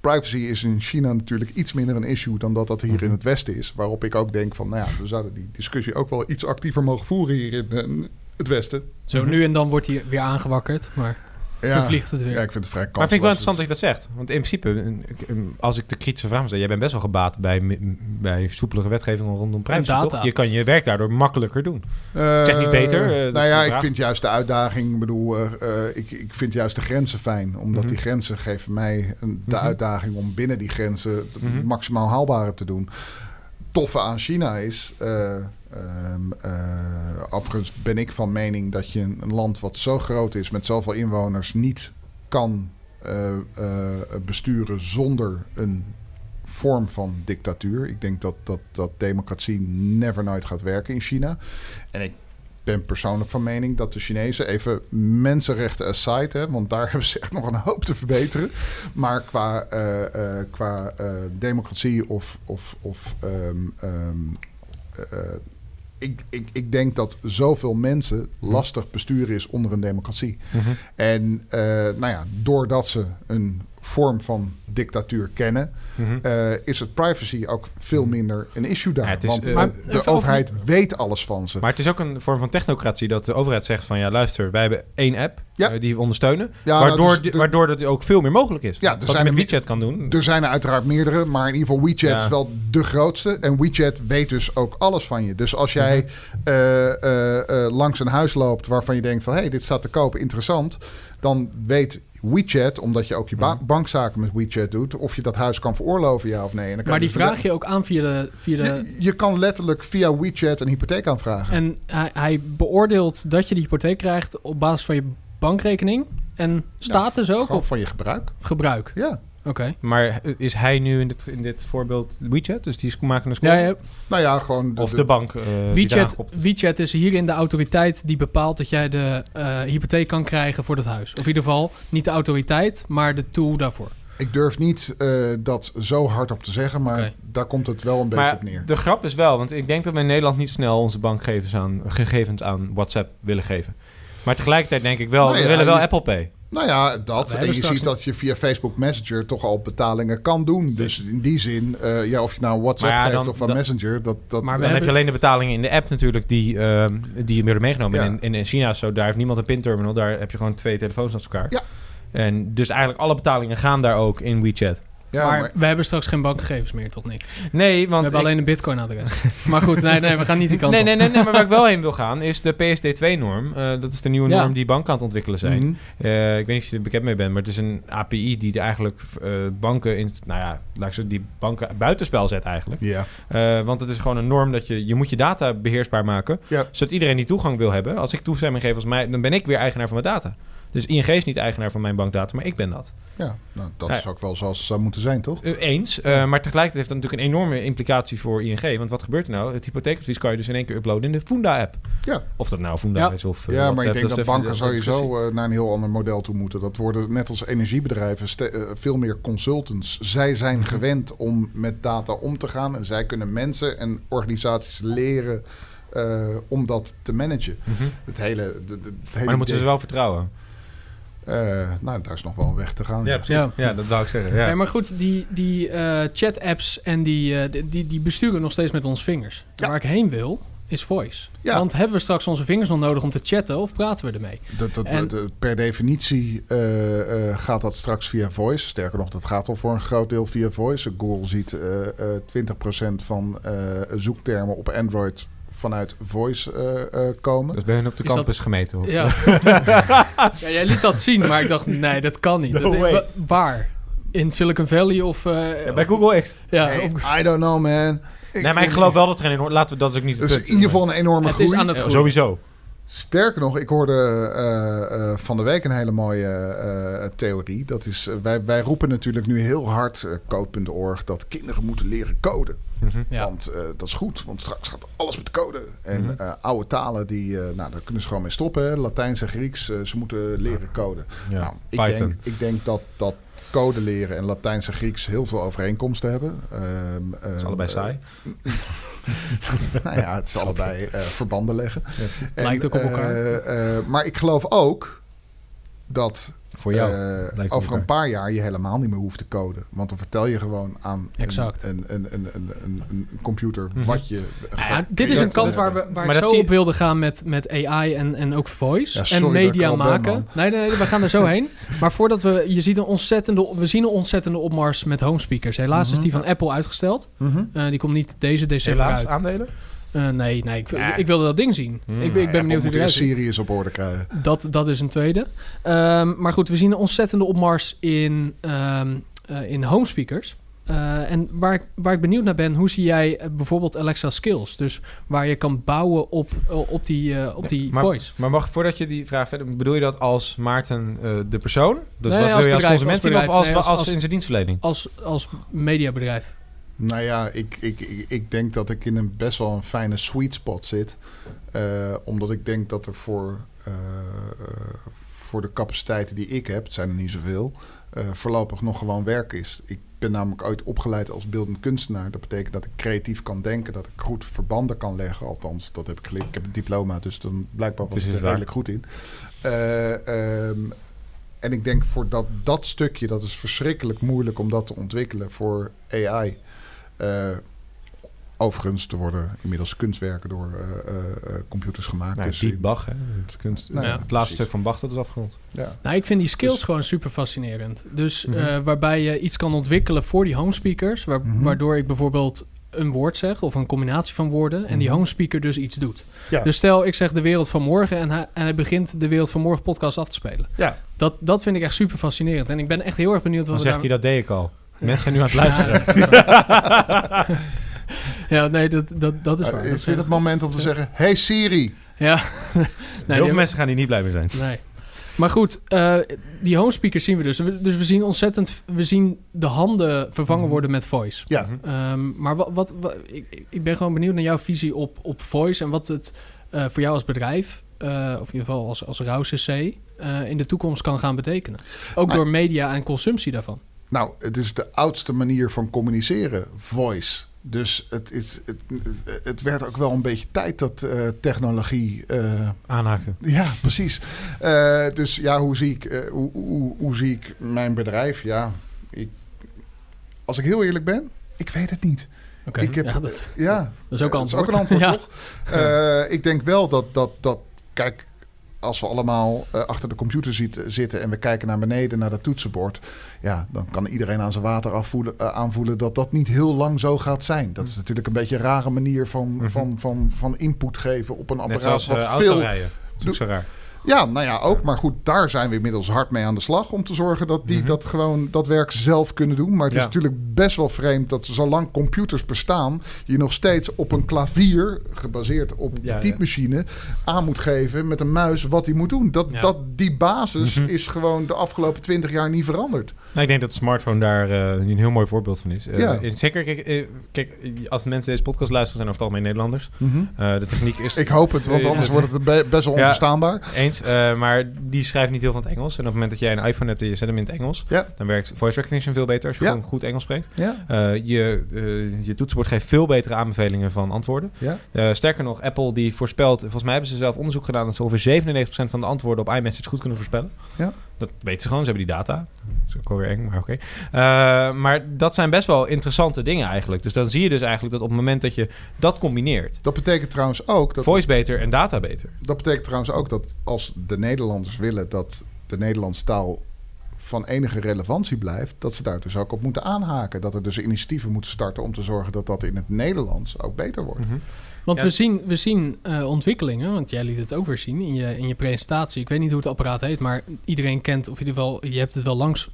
privacy is in China natuurlijk iets minder een issue dan dat dat hier Mhm. in het Westen is. Waarop ik ook denk van, nou ja, we zouden die discussie ook wel iets actiever mogen voeren hier in eh, het Westen. Zo nu en dan wordt hij weer aangewakkerd, maar vervliegt het weer. ja, ik vind het vrij Maar vind ik wel kansloos. interessant dat je dat zegt. Want in principe, als ik de kritische vraag stel... jij bent best wel gebaat bij, bij soepelere wetgeving rondom privacy, data. toch? Je kan je werk daardoor makkelijker doen. Zeg niet beter, eh, nou ja, ik vind juist de uitdaging. Ik bedoel, eh, eh, ik, ik vind juist de grenzen fijn. Omdat Mhm. die grenzen geven mij een, de Mhm. uitdaging om binnen die grenzen het Mhm. maximaal haalbare te doen. Toffe aan China is. Eh, overigens ben ik van mening dat je een, land wat zo groot is met zoveel inwoners niet kan eh, eh, besturen zonder een vorm van dictatuur. Ik denk dat, dat, dat democratie never nooit gaat werken in China. En ik ben persoonlijk van mening dat de Chinezen, even mensenrechten aside, hè, want daar hebben ze echt nog een hoop te verbeteren. Maar qua, qua democratie of. of, of ehm, ehm, eh, ik, ik, ik denk dat zoveel mensen lastig besturen is onder een democratie. En eh, nou ja, doordat ze een vorm van dictatuur kennen, Mhm. eh, is het privacy ook veel minder een issue daar. Ja, het is, Want eh, Maar de over overheid weet alles van ze. Maar het is ook een vorm van technocratie dat de overheid zegt van... ja, luister, wij hebben één app Ja. eh, die we ondersteunen... Ja, nou, waardoor, dus de- waardoor dat ook veel meer mogelijk is. Ja, er Wat zijn je er met me- WeChat kan doen... Er zijn er uiteraard meerdere, maar in ieder geval WeChat Ja. is wel de grootste. En WeChat weet dus ook alles van je. Dus als jij Mhm. eh, eh, eh, langs een huis loopt waarvan je denkt van... hé, hey, dit staat te koop, interessant. Dan weet WeChat, omdat je ook je ba- bankzaken met WeChat doet... of je dat huis kan veroorloven, ja of nee. En dan kan Maar die dus vraag je ook aan via de... Via de Je, je kan letterlijk via WeChat een hypotheek aanvragen. en hij, hij beoordeelt dat je die hypotheek krijgt op basis van je bankrekening. En status ook, of van je gebruik. gebruik? Ja. Oké. Maar is hij nu in dit, in dit voorbeeld WeChat? Dus die maken een score? Ja, ja. Nou ja, gewoon... Of de bank eraan WeChat, is. WeChat is hierin de autoriteit die bepaalt dat jij de eh, hypotheek kan krijgen voor dat huis. Of in ieder geval niet de autoriteit, maar de tool daarvoor. Ik durf niet eh, dat zo hard op te zeggen, maar daar komt het wel een beetje Maar op neer. de grap is wel, want ik denk dat we in Nederland niet snel onze bankgegevens aan, gegevens aan WhatsApp willen geven. Maar tegelijkertijd denk ik wel, Nou we willen wel je- Apple Pay. Nou ja, dat. En je straks ziet dat je via Facebook Messenger toch al betalingen kan doen. Dus in die zin, eh, ja, of je nou WhatsApp Maar ja, geeft dan- of dan- Messenger, dat... dat Maar Dan heb je alleen de betalingen in de app natuurlijk die, ehm, die worden meegenomen. Ja. En in, in China is zo, daar heeft niemand een pinterminal. Daar heb je gewoon twee telefoons naast elkaar. Ja. En dus eigenlijk alle betalingen gaan daar ook in WeChat. Ja, maar, maar- we hebben straks geen bankgegevens meer, toch niet? Nee, We want hebben ik- alleen een bitcoin-adres. maar goed, nee, nee, we gaan niet die kant nee, op. nee, nee, nee, maar waar ik wel heen wil gaan is de PSD2-norm. Eh, dat is de nieuwe Ja. norm die banken aan het ontwikkelen zijn. Mhm. Eh, ik weet niet of je er bekend mee bent, maar het is een API die de eigenlijk eh, banken in, nou ja, laat ik zeggen, die banken buitenspel zet eigenlijk. Ja. Want het is gewoon een norm dat je, je moet je data beheersbaar maken, zodat iedereen die toegang wil hebben. Als ik toestemming geef als mij, dan ben ik weer eigenaar van mijn data. Dus ING is niet eigenaar van mijn bankdata, maar ik ben dat. Ja, nou, dat is ook wel zoals het zou moeten zijn, toch? Eens, eh, maar tegelijkertijd heeft dat natuurlijk een enorme implicatie voor ING. Want wat gebeurt er nou? Het hypotheekadvies kan je dus in één keer uploaden in de Funda-app. Ja. Of dat nou Funda Ja. is of eh, ja, maar ik denk dat banken sowieso eh, naar een heel ander model toe moeten. Dat worden net als energiebedrijven veel meer consultants. Zij zijn Mhm. gewend om met data om te gaan. En zij kunnen mensen en organisaties leren om dat te managen. Mhm. Het hele, de, de- het hele Maar dan moeten ze wel vertrouwen. Eh, nou, daar is nog wel een weg te gaan. Ja, precies. Ja, Ja. dat wou ik zeggen. Ja. Nee, maar goed, die, die eh, chat-apps en die, eh, die, die besturen nog steeds met ons vingers. Ja. Waar ik heen wil, is voice. Ja. Want hebben we straks onze vingers nog nodig om te chatten of praten we ermee? Dat, dat, En- dat- per definitie eh, eh, gaat dat straks via voice. Sterker nog, dat gaat al voor een groot deel via voice. Google ziet eh eh 20% van eh, zoektermen op Android vanuit voice eh, eh, komen. Dus ben je op de Is dat- campus gemeten? Of? Ja. ja, jij liet dat zien, maar ik dacht, nee, dat kan niet. No Dat- way. wa- waar? In Silicon Valley of... eh, Ja, bij of- Google X. Ja, Hey, of- I don't know, man. Nee, maar ik geloof wel dat er een enorm... Laten we dat is ook niet Het is punt. in ieder geval een enorme Het groei. is aan het groeien. Sowieso. Sterker nog, ik hoorde eh, eh, van de week een hele mooie eh, theorie. Dat is, wij, wij roepen natuurlijk nu heel hard, code.org, dat kinderen moeten leren coden. Mhm. Ja. Want eh, dat is goed, want straks gaat alles met code. En Mhm. eh, oude talen, die, eh, nou, daar kunnen ze gewoon mee stoppen. Hè. Latijns en Grieks, ze moeten leren coden. Ja, Nou, ik, denk, ik denk dat, dat code leren en Latijns en Grieks heel veel overeenkomsten hebben. Ehm, Dat ehm, is allebei saai. nou ja, het is allebei verbanden leggen. En, lijkt ook op elkaar. maar ik geloof ook dat Voor jou. eh, over een paar jaar je helemaal niet meer hoeft te coden. Want dan vertel je gewoon aan een, Exact. een, een, een, een, een, een computer Mhm. wat je... Ja, dit is een kant waar, we, waar Maar ik zo op wilde gaan met, met AI en, en ook voice. Ja, en media ben, maken. nee, nee, we gaan er zo heen. Maar voordat we... Je ziet een ontzettende, we zien een ontzettende opmars met home speakers. Helaas is Mhm. die van Apple uitgesteld. Mhm. Eh, die komt niet deze december Helaas, uit. aandelen? Eh, nee, nee ik, Ja. ik wilde dat ding zien. Hmm. ik, ben- ik ben Apple benieuwd hoe die ziet. Sirius op orde krijgen. Dat, dat is een tweede. Ehm, maar goed, we zien een ontzettende opmars in, ehm eh, in home speakers. Eh, en waar ik, waar ik benieuwd naar ben, hoe zie jij bijvoorbeeld Alexa Skills? Dus waar je kan bouwen op, op die, eh, op die maar, voice. Maar mag, voordat je die vraag verder... Bedoel je dat als Maarten eh, de persoon? Dus Nee, wat als wil je als bedrijf, consument als zien of bedrijf. als, Nee, als- als, als- in zijn dienstverlening? Als, als mediabedrijf. Nou ja, ik, ik, ik, ik denk dat ik in een best wel een fijne sweet spot zit. Eh, omdat ik denk dat er voor, eh, voor de capaciteiten die ik heb, het zijn er niet zoveel, eh, voorlopig nog gewoon werk is. Ik ben namelijk ooit opgeleid als beeldend kunstenaar. Dat betekent dat ik creatief kan denken, dat ik goed verbanden kan leggen. Althans, dat heb ik geleerd. Ik heb een diploma, dus dan blijkbaar was ik er redelijk goed in. Eh, ehm, en ik denk voor dat, dat stukje, dat is verschrikkelijk moeilijk om dat te ontwikkelen voor AI. Eh, overigens, er worden inmiddels kunstwerken door eh, eh, computers gemaakt. Nou, dus Piet Bach, hè? Het, kunst, Nou ja, het laatste stuk van Bach, dat is afgerond. ja. Nou, ik vind die skills Dus- gewoon super fascinerend. Dus Mhm. eh, waarbij je iets kan ontwikkelen voor die home speakers, Mhm. waardoor ik bijvoorbeeld een woord zeg of een combinatie van woorden en die Mhm. home speaker dus iets doet. Ja. Dus stel ik zeg de wereld van morgen en hij, en hij begint de wereld van morgen podcast af te spelen. Ja. Dat, dat vind ik echt super fascinerend en ik ben echt heel erg benieuwd wat Dan zegt hij, dat deed ik al. Mensen zijn nu aan het luisteren. Ja, nee, dat, dat, dat is Eh, waar. Dat is dit het moment om te zeggen: Hey Siri. Ja. nee, Heel veel mensen gaan hier niet blij mee zijn. Nee. Maar goed, eh, die home speakers zien we dus. Dus we zien ontzettend... We zien de handen vervangen Mhm. worden met voice. Ja. Mhm. Ehm, maar wat, wat, wat- ik, ik ben gewoon benieuwd naar jouw visie op, op voice... en wat het eh, voor jou als bedrijf... eh, of in ieder geval als, als RAW-CC... eh, in de toekomst kan gaan betekenen. Ook Maar- door media en consumptie daarvan. Nou, het is de oudste manier van communiceren, voice. Dus het, is, het, het werd ook wel een beetje tijd dat eh, technologie. eh, Aanhaakte. ja, precies. Eh, dus ja, hoe zie, ik, eh, hoe, hoe, hoe zie ik mijn bedrijf? Ja, ik, als ik heel eerlijk ben, ik weet het niet. Oké, Ik heb, ja, dat, ja, dat is ook antwoord. Dat is ook een antwoord, Ja. toch? Eh, ik denk wel dat, dat, dat kijk, als we allemaal eh, achter de computer ziet, zitten en we kijken naar beneden naar dat toetsenbord, ja, dan kan iedereen aan zijn water afvoelen, eh, aanvoelen dat dat niet heel lang zo gaat zijn. Dat is natuurlijk een beetje een rare manier van, Mhm. van, van, van input geven op een Net apparaat zoals wat uh, veel autorijden. Dat is ook zo raar. Ja, nou ja, ook. Maar goed, daar zijn we inmiddels hard mee aan de slag om te zorgen dat die Mhm. dat gewoon dat werk zelf kunnen doen. Maar het is natuurlijk best wel vreemd dat zolang computers bestaan, je nog steeds op een klavier, gebaseerd op Ja, de ja. typemachine, aan moet geven met een muis wat hij moet doen. Dat, dat, die basis Mhm. is gewoon de afgelopen twintig jaar niet veranderd. Nou, ik denk dat de smartphone daar eh, een heel mooi voorbeeld van is. Eh, in- Zeker, kijk, eh, kijk, als mensen deze podcast luisteren, zijn over het algemeen Nederlanders. Eh, de techniek is Ik hoop het, want anders wordt het be- best wel onverstaanbaar. Eens, eh, maar die schrijft niet heel van het Engels. En op het moment dat jij een iPhone hebt en je zet hem in het Engels, Ja. dan werkt voice recognition veel beter als je Ja. gewoon goed Engels spreekt. Ja, Eh, je, eh, je toetsenbord geeft veel betere aanbevelingen van antwoorden. sterker nog, Apple die voorspelt, volgens mij hebben ze zelf onderzoek gedaan dat ze ongeveer 97% van de antwoorden op iMessage goed kunnen voorspellen. Ja. Dat weten ze gewoon, ze hebben die data. Dat is ook wel weer eng, maar oké. Eh, maar dat zijn best wel interessante dingen eigenlijk. Dus dan zie je dus eigenlijk dat op het moment dat je dat combineert, Dat betekent trouwens ook dat voice beter en data beter. Dat betekent trouwens ook dat als de Nederlanders willen dat de Nederlandse taal van enige relevantie blijft, dat ze daar dus ook op moeten aanhaken. Dat er dus initiatieven moeten starten om te zorgen dat dat in het Nederlands ook beter wordt. Mhm. Want Ja. we zien, we zien eh, ontwikkelingen, want jij liet het ook weer zien in je, in je presentatie. Ik weet niet hoe het apparaat heet, maar iedereen kent, of in ieder geval, je hebt het wel langs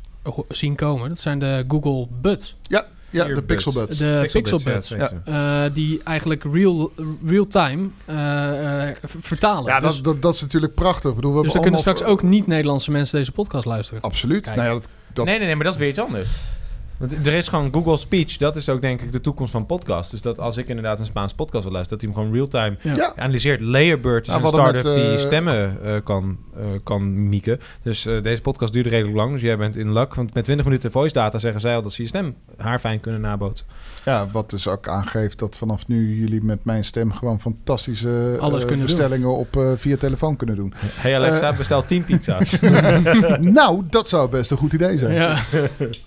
zien komen. Dat zijn de Google Buds. Ja, ja de Earbuds. Pixelbuds. De Pixel Pixel Buds, Buds. ja, eh, die eigenlijk real, real-time eh, eh, v- vertalen. Ja, dus dat, dat, dat is natuurlijk prachtig. Ik bedoel, we dus dan kunnen straks ook niet-Nederlandse mensen deze podcast luisteren. Absoluut. Nou ja, dat, dat, Nee, nee, nee, maar dat is weer iets anders. Want er is gewoon Google Speech, dat is ook denk ik de toekomst van podcast. Dus dat als ik inderdaad een Spaans podcast wil luisteren, dat hij hem gewoon real-time Ja. Ja. analyseert. Layerbird is Nou, een start-up met, die eh, stemmen eh, kan, eh, kan mieken. Dus eh, deze podcast duurde redelijk lang, dus jij bent in luck. Want met 20 minuten voice data zeggen zij al dat ze je stem haarfijn kunnen nabootsen. ja, wat dus ook aangeeft dat vanaf nu jullie met mijn stem gewoon fantastische Alles eh, kunnen doen. bestellingen op, eh, via telefoon kunnen doen. Hey Alexa, bestel 10 pizza's. nou, dat zou best een goed idee zijn. Ja.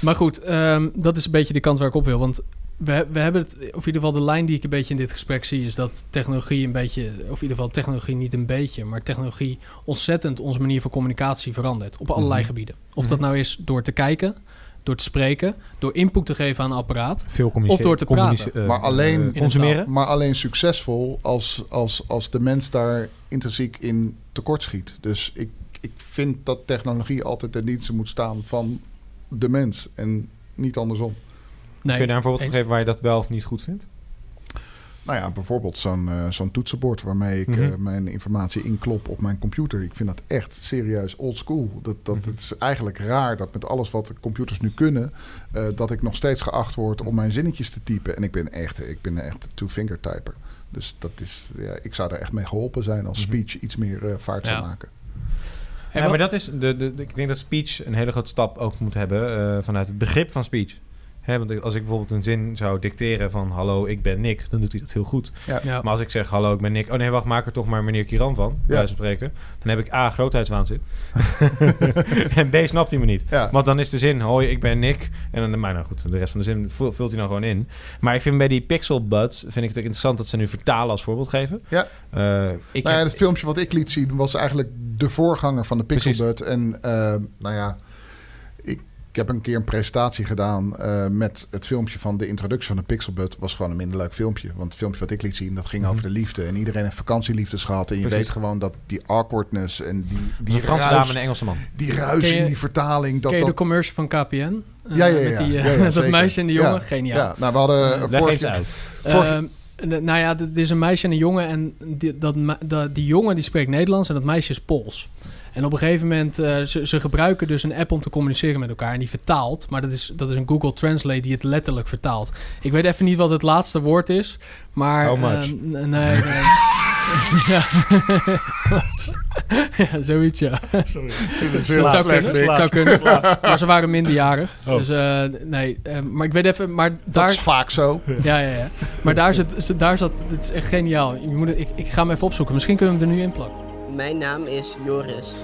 maar goed, ehm, dat is een beetje de kant waar ik op wil. Want we, we hebben het, of in ieder geval de lijn die ik een beetje in dit gesprek zie, is dat technologie een beetje, of in ieder geval technologie niet een beetje, maar technologie ontzettend onze manier van communicatie verandert op allerlei Mhm. gebieden. Of dat Mhm. nou is door te kijken, door te spreken, door input te geven aan een apparaat. Veel. Of door te praten. eh, Maar alleen- eh, consumeren. Maar alleen succesvol als, als, als de mens daar intrinsiek in tekortschiet. Dus ik, ik vind dat technologie altijd ten dienste moet staan van de mens en niet andersom. Nee, Kun je daar een voorbeeld eens. geven waar je dat wel of niet goed vindt? Nou ja, bijvoorbeeld zo'n eh, zo'n toetsenbord waarmee ik eh, Mhm. mijn informatie inklop op mijn computer. Ik vind dat echt serieus old school. Dat, dat Mhm. Het is eigenlijk raar dat met alles wat computers nu kunnen, eh, dat ik nog steeds geacht word om mijn zinnetjes te typen. En ik ben echt, ik ben echt een two-finger typer. Dus dat is, ja, ik zou er echt mee geholpen zijn als Mhm. speech iets meer eh, vaart zou Ja. maken. Ja, maar dat is de, de, de- ik denk dat speech een hele grote stap ook moet hebben eh, vanuit het begrip van speech. Hè, want als ik bijvoorbeeld een zin zou dicteren van hallo, ik ben Nick, dan doet hij dat heel goed. ja. Maar als ik zeg hallo, ik ben Nick, oh nee, wacht, maak er toch maar meneer Kiran van, bij van spreken. Dan heb ik A, grootheidswaanzin. en B, snapt hij me niet. Ja. Want dan is de zin, hoi, ik ben Nick. En dan, maar nou goed, de rest van de zin vul- vult hij dan gewoon in. Maar ik vind bij die Pixel Buds, vind ik het ook interessant dat ze nu vertalen als voorbeeld geven. Ja. Eh, ik nou ja, heb- het filmpje wat ik liet zien was eigenlijk de voorganger van de Pixelbud. En eh, nou ja, ik, heb een keer een presentatie gedaan eh, met het filmpje van de introductie van de Pixelbud. was gewoon een minder leuk filmpje. Want het filmpje wat ik liet zien, dat ging Mhm. over de liefde. En iedereen heeft vakantieliefdes gehad. En je Precies. weet gewoon dat die awkwardness en die, die een Franse ruis, dame en een Engelse man. die ruis je- in die vertaling. Dat, Ken je de commercial van KPN? Eh, Ja, ja, ja, Met, die, eh, ja, ja, met dat meisje en die jongen? Ja. Geniaal. Ja, nou, we hadden eh, Leg vorig uit. vorig- Ehm, nou ja, het is een meisje en een jongen en die, dat, die jongen die spreekt Nederlands en dat meisje is Pools. En op een gegeven moment, eh, ze, ze gebruiken dus een app om te communiceren met elkaar en die vertaalt. Maar dat is, dat is een Google Translate die het letterlijk vertaalt. Ik weet even niet wat het laatste woord is, maar... How much? ehm, nee, nee. ja, zoiets, ja. Sorry. Dat zou kunnen. Dat zou kunnen. Maar ze waren minderjarig. Oh. Dus eh, nee, eh, maar ik weet even, maar Dat daar... is vaak zo. Ja, ja, ja. Maar daar zit, zit- daar zat, dit is echt geniaal. Je moet, het- ik, ik ga hem even opzoeken. Misschien kunnen we hem er nu in plakken. Mijn naam is Joris.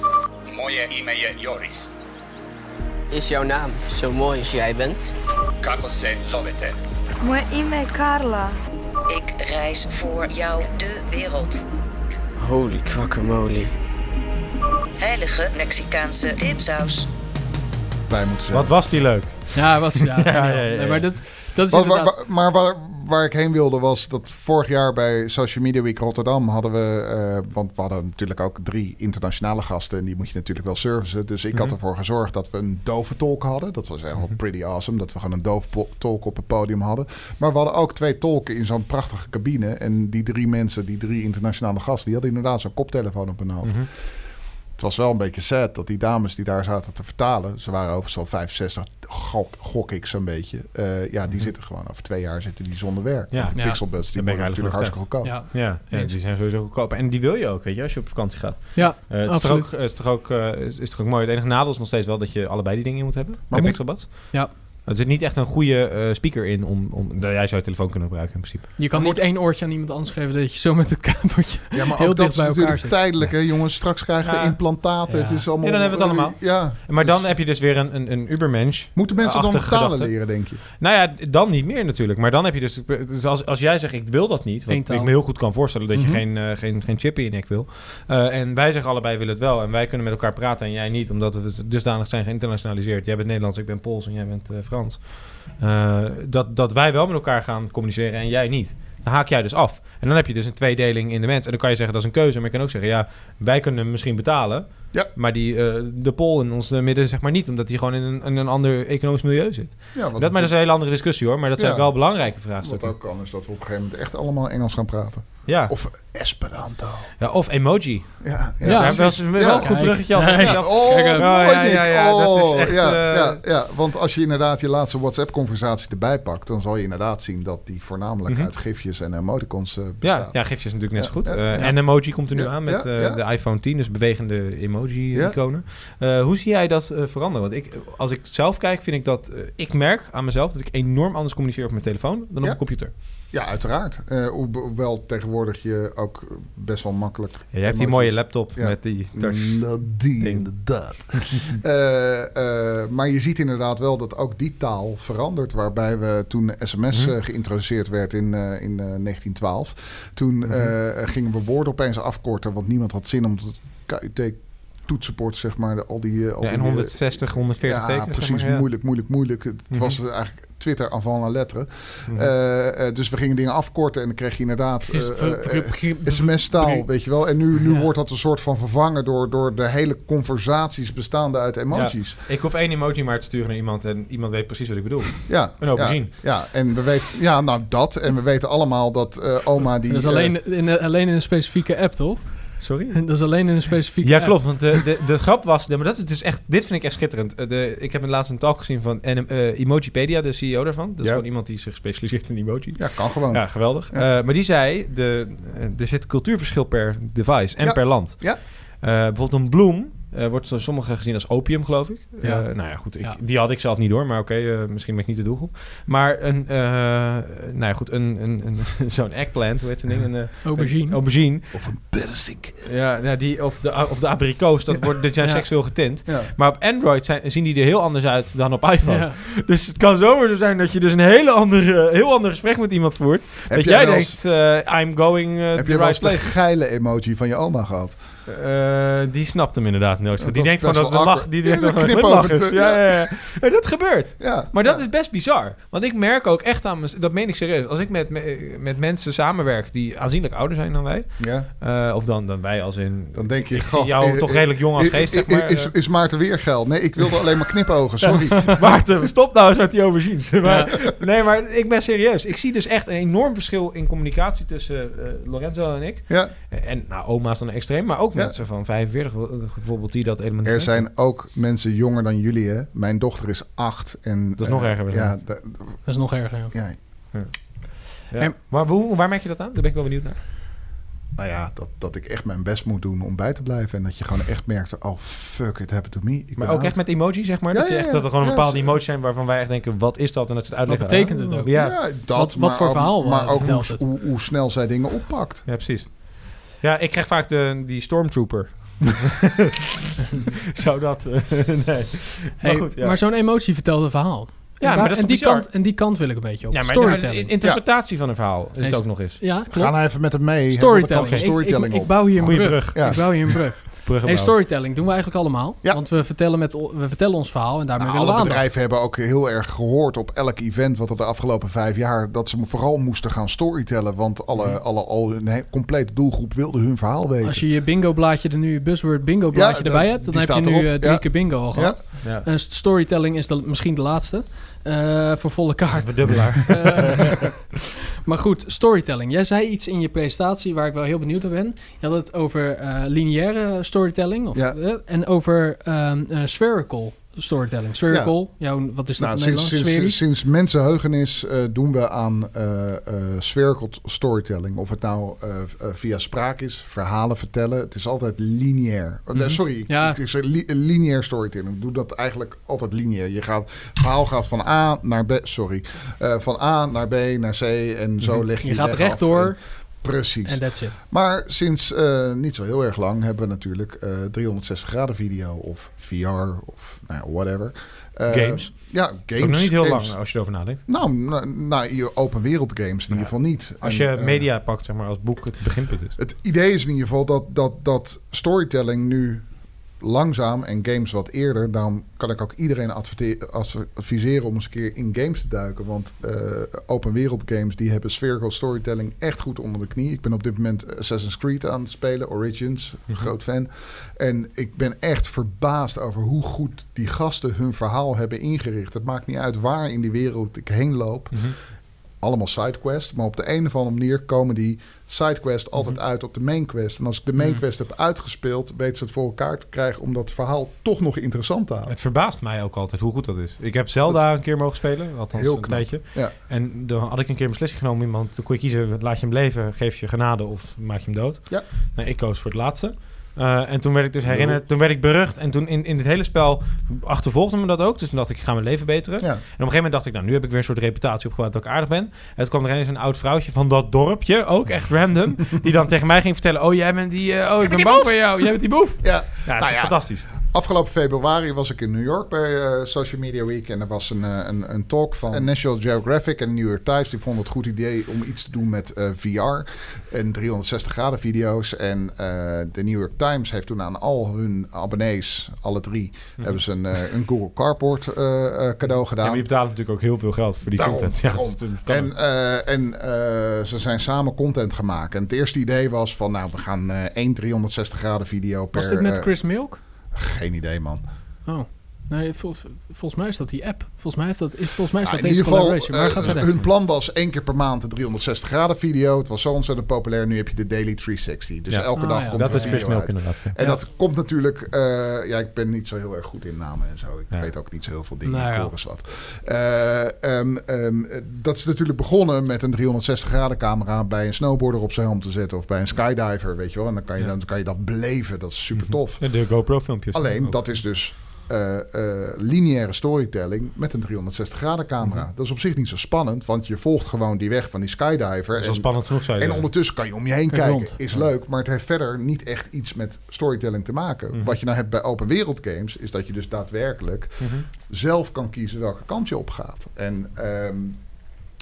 Moje ime je Joris. Is jouw naam zo mooi als jij bent? Kako se zovete? Moje ime je Carla. Ik reis voor jou de wereld. Holy guacamole. Heilige Mexicaanse dipsaus. Bij moeten. Wat was die leuk? Ja, was, ja, geniaal. ja, ja. Nee, maar dat, dat is Wat- waar- inderdaad... waar- maar waar, waar ik heen wilde was dat vorig jaar bij Social Media Week Rotterdam hadden we... eh, want we hadden natuurlijk ook drie internationale gasten... en die moet je natuurlijk wel servicen. Dus ik had Mhm. ervoor gezorgd dat we een dove tolk hadden. Dat was echt wel pretty awesome, dat we gewoon een dove tolk op het podium hadden. Maar we hadden ook twee tolken in zo'n prachtige cabine. En die drie mensen, die drie internationale gasten... die hadden inderdaad zo'n koptelefoon op hun hoofd. Mhm. Het was wel een beetje sad dat die dames die daar zaten te vertalen, ze waren overigens al 65, gok, gok ik zo'n beetje. Eh, ja, die zitten gewoon over twee jaar zitten die zonder werk. Ja. De Ja. pixelbuds die worden natuurlijk hartstikke goedkoop. Ja, Ja, ja, Eens. die zijn sowieso goedkoop. En die wil je ook, weet je, als je op vakantie gaat. ja, Eh, het, is toch absoluut. ook, het is toch ook, eh, is, is toch ook mooi. Het enige nadeel is nog steeds wel dat je allebei die dingen in moet hebben. bij moet- Pixelbuds. Ja. Er zit niet echt een goede eh, speaker in om, om... Jij zou je telefoon kunnen gebruiken in principe. Je kan niet één oortje aan iemand anders geven dat je zo met het kamertje... Ja, maar Heel ook dat dicht bij elkaar natuurlijk zit. tijdelijk, hè, jongens. Straks krijgen we Ja. implantaten. Ja. Het is allemaal... Ja, dan hebben we het allemaal. Ja. Maar dan heb je dus weer een, een, een Ubermensch. Moeten mensen dan talen leren, denk je? Nou ja, dan niet meer natuurlijk. Maar dan heb je dus... dus als, als jij zegt, ik wil dat niet... Wat ik me heel goed kan voorstellen dat Mhm. je geen, eh, geen, geen chip in je nek wil. Eh, en wij zeggen allebei willen het wel. En wij kunnen met elkaar praten en jij niet. Omdat we dusdanig zijn geïnternationaliseerd. Jij bent Nederlands, ik ben Pools en jij bent eh, Eh, dat, dat wij wel met elkaar gaan communiceren en jij niet. Dan haak jij dus af. En dan heb je dus een tweedeling in de mens. En dan kan je zeggen dat is een keuze. Maar je kan ook zeggen, ja, wij kunnen hem misschien betalen. Ja. Maar die, eh, de Pool in ons midden zeg maar niet. Omdat hij gewoon in een, in een ander economisch milieu zit. Ja, wat Dat, maar dat is een hele andere discussie hoor. Maar dat zijn Ja. wel belangrijke Wat vraagstukken. ook kan, is dat we op een gegeven moment echt allemaal Engels gaan praten. Ja. Of Esperanto. ja, of emoji. Ja, Ja, Ja, dat is precies. wel Ja. een goed bruggetje al. Ja, Ja, oh, ja, ja, Nick. ja, ja, dat is echt, Ja, ja, ja, want als je inderdaad je laatste WhatsApp-conversatie erbij pakt... dan zal je inderdaad zien dat die voornamelijk Mhm. uit gifjes en emoticons eh, Ja, ja, gifjes is natuurlijk net zo goed. Eh. En emoji komt er nu aan met eh, de iPhone 10, dus bewegende emoji-iconen. Eh, hoe zie jij dat veranderen? Want ik, als ik zelf kijk, vind ik dat... ik merk aan mezelf dat ik enorm anders communiceer op mijn telefoon dan op mijn computer. Ja, uiteraard. Eh, hoe- hoewel tegenwoordig je ook best wel makkelijk... Ja, jij hebt die mooie laptop Ja. met die touch. Mm, dat die ding. inderdaad. Eh, eh, maar je ziet inderdaad wel dat ook die taal verandert. Waarbij we toen sms Mhm. eh, geïntroduceerd werd in, eh, in eh, 1912. Toen Mhm. eh, gingen we woorden opeens afkorten. Want niemand had zin om het KUT toetsenbord, zeg maar. Al die, al Ja, en die, eh, 160, 140 ja, tekens. precies. zeg maar, ja. Moeilijk, moeilijk, moeilijk. Het Mhm. was eigenlijk Twitter avant la lettre. Mhm. Eh, eh, dus we gingen dingen afkorten en dan kreeg je inderdaad eh, sms-taal, weet je wel. En nu, nu Ja. wordt dat een soort van vervangen door, door de hele conversaties bestaande uit emojis. Ik hoef één emoji maar te sturen naar iemand en iemand weet precies wat ik bedoel. Ja, Een aubergine. Ja, ja, en we weten, ja, nou dat. En we weten allemaal dat eh, oma die. Dat is alleen, in, een- alleen in een specifieke app, toch? Sorry? Dat is alleen in een specifieke Ja, app. klopt. Want de, de, de grap was... Maar dat is dus echt, dit vind ik echt schitterend. Eh, De, ik heb een laatst een talk gezien van en, eh, Emojipedia, de CEO daarvan. Dat is Ja. gewoon iemand die zich specialiseert in emoji. ja, kan gewoon. Ja, geweldig. Ja. Eh, maar die zei, de, eh, er zit cultuurverschil per device en Ja. per land. Ja. Eh, bijvoorbeeld een bloem eh, wordt door sommigen gezien als opium, geloof ik. Ja. Eh, nou ja, goed. Ik, Ja. Die had ik zelf niet door, maar oké, eh, misschien ben ik niet de doelgroep. Maar een, eh, nou ja, goed, een, een, een, zo'n eggplant, hoe heet zo'n ding? Een, eh, Aubergine. Een aubergine. Of een persik. Ja, nou, die, of, de, of de abrikoos, dat wordt, dit zijn Ja. seksueel getint. Ja. Maar op Android zijn, zien die er heel anders uit dan op iPhone. Ja. Dus het kan zomaar zo zijn dat je dus een hele andere, heel ander gesprek met iemand voert. Heb dat jij denkt, eh, I'm going uh, Heb je wel eens right de geile emoji van je oma gehad? Eh, die snapt hem inderdaad nooit. Die is denkt gewoon dat de lach, die Ja, denkt dat een is. Ja, ja. dat gebeurt. Maar dat is best bizar. Want ik merk ook echt aan mezelf, dat meen ik serieus. Als ik met, me- met mensen samenwerk die aanzienlijk ouder zijn dan wij. Ja, eh, of dan, dan wij als in... dan denk je... Goh, jou eh, toch eh, redelijk jong als is- geest, zeg is- maar. Is, eh. is Maarten weer geld? Nee, ik wilde alleen maar knipogen, sorry. Maarten, stop nou eens met die. Maar, Nee, maar ik ben serieus. Ik zie dus echt een enorm verschil in communicatie tussen eh, Lorenzo en ik. Ja, En nou, oma's dan extreem, maar ook. Mensen van 45 bijvoorbeeld die dat helemaal niet er weten. zijn ook mensen jonger dan jullie, hè. Mijn dochter is acht en... Dat is nog eh, erger Ja, Dat is nog erger. ja. ja, Ja. En- Maar hoe, waar merk je dat aan? Daar ben ik wel benieuwd naar. nou ja, dat, dat ik echt mijn best moet doen om bij te blijven. En dat je gewoon echt merkt, oh fuck, it happened to me. Ik Maar ook echt met emoji, zeg maar? Ja, dat, je echt, ja. dat er gewoon Ja, bepaalde emoties zijn waarvan wij echt denken, wat is dat? En dat ze het uitleggen. Wat betekent het ook? Ja, Ja, dat, Wat- wat maar voor ook- verhaal, Maar eh, ook hoe, vertelt het? hoe, hoe snel zij dingen oppakt. ja, precies. Ja, ik krijg vaak de, die Stormtrooper. Zou dat... eh, nee. Hey, maar goed, ja. Maar zo'n emotie vertelt een verhaal. Ja, en maar dat is en, die bizar? kant, en die kant wil ik een beetje op. ja, maar Storytelling. de interpretatie van een verhaal is Nee, het ook nog eens. ja, Ga klopt. nou even met hem mee. Storytelling. Storytelling. Ik, bouw hier een brug. brug. Ja. Ik bouw hier een brug. Hey, storytelling doen we eigenlijk allemaal. Ja. Want we vertellen, met, we vertellen ons verhaal en daarmee Nou, willen we alle aandacht. bedrijven hebben ook heel erg gehoord op elk event wat er de afgelopen vijf jaar dat ze vooral moesten gaan storytellen, want alle, alle al he- complete doelgroep wilde hun verhaal weten. Als je je bingo blaadje er nu, je buzzword bingo blaadje Ja, erbij hebt, dan heb je nu eh, drie keer bingo al gehad. Ja. En storytelling is misschien de laatste. Eh, voor volle kaart. Verdubbelaar. Eh, maar goed, storytelling. Jij zei iets in je presentatie waar ik wel heel benieuwd naar ben. Je had het over eh, lineaire storytelling of, Ja. en over ehm, eh, spherical storytelling. Spherical, jouw, wat is dat Nou, in sinds, Nederlands? sinds, sinds mensenheugenis eh, doen we aan spherical storytelling. Of het nou via spraak is, verhalen vertellen. Het is altijd lineair. Mhm. sorry, ik, Ja. ik, ik zeg li- lineair storytelling. Ik doe dat eigenlijk altijd lineair. Je gaat, het verhaal gaat van A naar B. Sorry. van A naar B naar C. En zo leg je je gaat rechtdoor Precies. en that's it. Maar sinds eh, niet zo heel erg lang hebben we natuurlijk eh 360 graden video of VR of nou ja, whatever. Eh, Games. Ja, games. ook nog niet heel games. lang als je erover nadenkt. Nou, nou, nou, je open wereld games in ieder geval niet. Als En, je eh, media pakt, zeg maar, als boek het beginpunt is. het idee is in ieder geval dat, dat, dat storytelling nu langzaam en games wat eerder. Daarom kan ik ook iedereen adviseren om eens een keer in games te duiken. Want eh, open wereld games die hebben spherical storytelling echt goed onder de knie. Ik ben op dit moment Assassin's Creed aan het spelen, Origins, Mhm. groot fan. En ik ben echt verbaasd over hoe goed die gasten hun verhaal hebben ingericht. Het maakt niet uit waar in die wereld ik heen loop Mhm. Allemaal sidequests. Maar op de een of andere manier komen die sidequests altijd uit op de main quest. En als ik de main Mhm. quest heb uitgespeeld, weten ze het voor elkaar te krijgen om dat verhaal toch nog interessant te houden. Het verbaast mij ook altijd hoe goed dat is. Ik heb Zelda een keer mogen spelen, althans Heel een knap. tijdje. Ja. En dan had ik een keer een beslissing genomen. Iemand, kon je kiezen, laat je hem leven, geef je genade of maak je hem dood. Ja. Nee, ik koos voor het laatste. Eh, en toen werd ik dus herinnerd, toen werd ik berucht. En toen in, in het hele spel achtervolgde me dat ook. Dus toen dacht ik, ik ga mijn leven beteren. Ja. En op een gegeven moment dacht ik, nou, nu heb ik weer een soort reputatie opgebouwd dat ik aardig ben. En toen kwam er ineens een oud vrouwtje van dat dorpje, ook echt random, die dan tegen mij ging vertellen, oh, jij bent die, eh, oh, ik ben bang voor jou, jij bent die boef. Ja. Ja, dat is Nou ja. fantastisch. Afgelopen februari was ik in New York bij eh, Social Media Week. En er was een, eh, een, een talk van National Geographic en New York Times. Die vonden het goed idee om iets te doen met eh, VR en 360 graden video's. En eh, de New York Times heeft toen aan al hun abonnees, alle drie, hebben ze een, een Google Cardboard eh, eh, cadeau Ja, gedaan. maar je betaalt natuurlijk ook heel veel geld voor die Daarom, content. Ja, daarom. En, eh, en eh, ze zijn samen content gemaakt. En het eerste idee was van, nou, we gaan eh één 360 graden video per... Was dit met Chris Milk? Geen idee, man. Oh. Nee, volgens, volgens mij is dat die app. Volgens mij, heeft dat, is, volgens mij is Ja, dat in deze ieder geval, collaboration. Maar eh, hun plan was één keer per maand een 360 graden video. Het was zo ontzettend populair. Nu heb je de Daily 360. Dus Ja. elke Ah, dag ja. komt dat er is een video Milk uit. inderdaad. En Ja. dat komt natuurlijk... eh, ja, ik ben niet zo heel erg goed in namen en zo. Ik Ja. weet ook niet zo heel veel dingen. Nou ik ja. hoor eens wat. Eh, ehm, ehm, dat is natuurlijk begonnen met een 360 graden camera... bij een snowboarder op zijn helm te zetten... of bij een skydiver, weet je wel. En dan kan je, Ja. dan kan je dat beleven. Dat is super tof. Ja, de GoPro filmpjes. Alleen, dat is dus eh, eh, lineaire storytelling met een 360 graden camera. Mhm. Dat is op zich niet zo spannend, want je volgt gewoon die weg van die skydiver. Dat is wel en, spannend genoeg, zei je. en ondertussen kan je om je heen Kijk kijken. rond. Is Ja. leuk, maar het heeft verder niet echt iets met storytelling te maken. Mhm. Wat je nou hebt bij open wereld games, is dat je dus daadwerkelijk Mhm. zelf kan kiezen welke kant je op gaat. En ehm,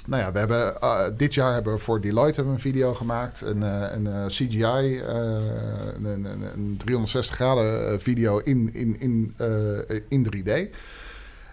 nou ja, we hebben, eh, dit jaar hebben we voor Deloitte een video gemaakt. Een, eh, een eh, CGI, een, een, een- een 360 graden video in, in, in, in 3D.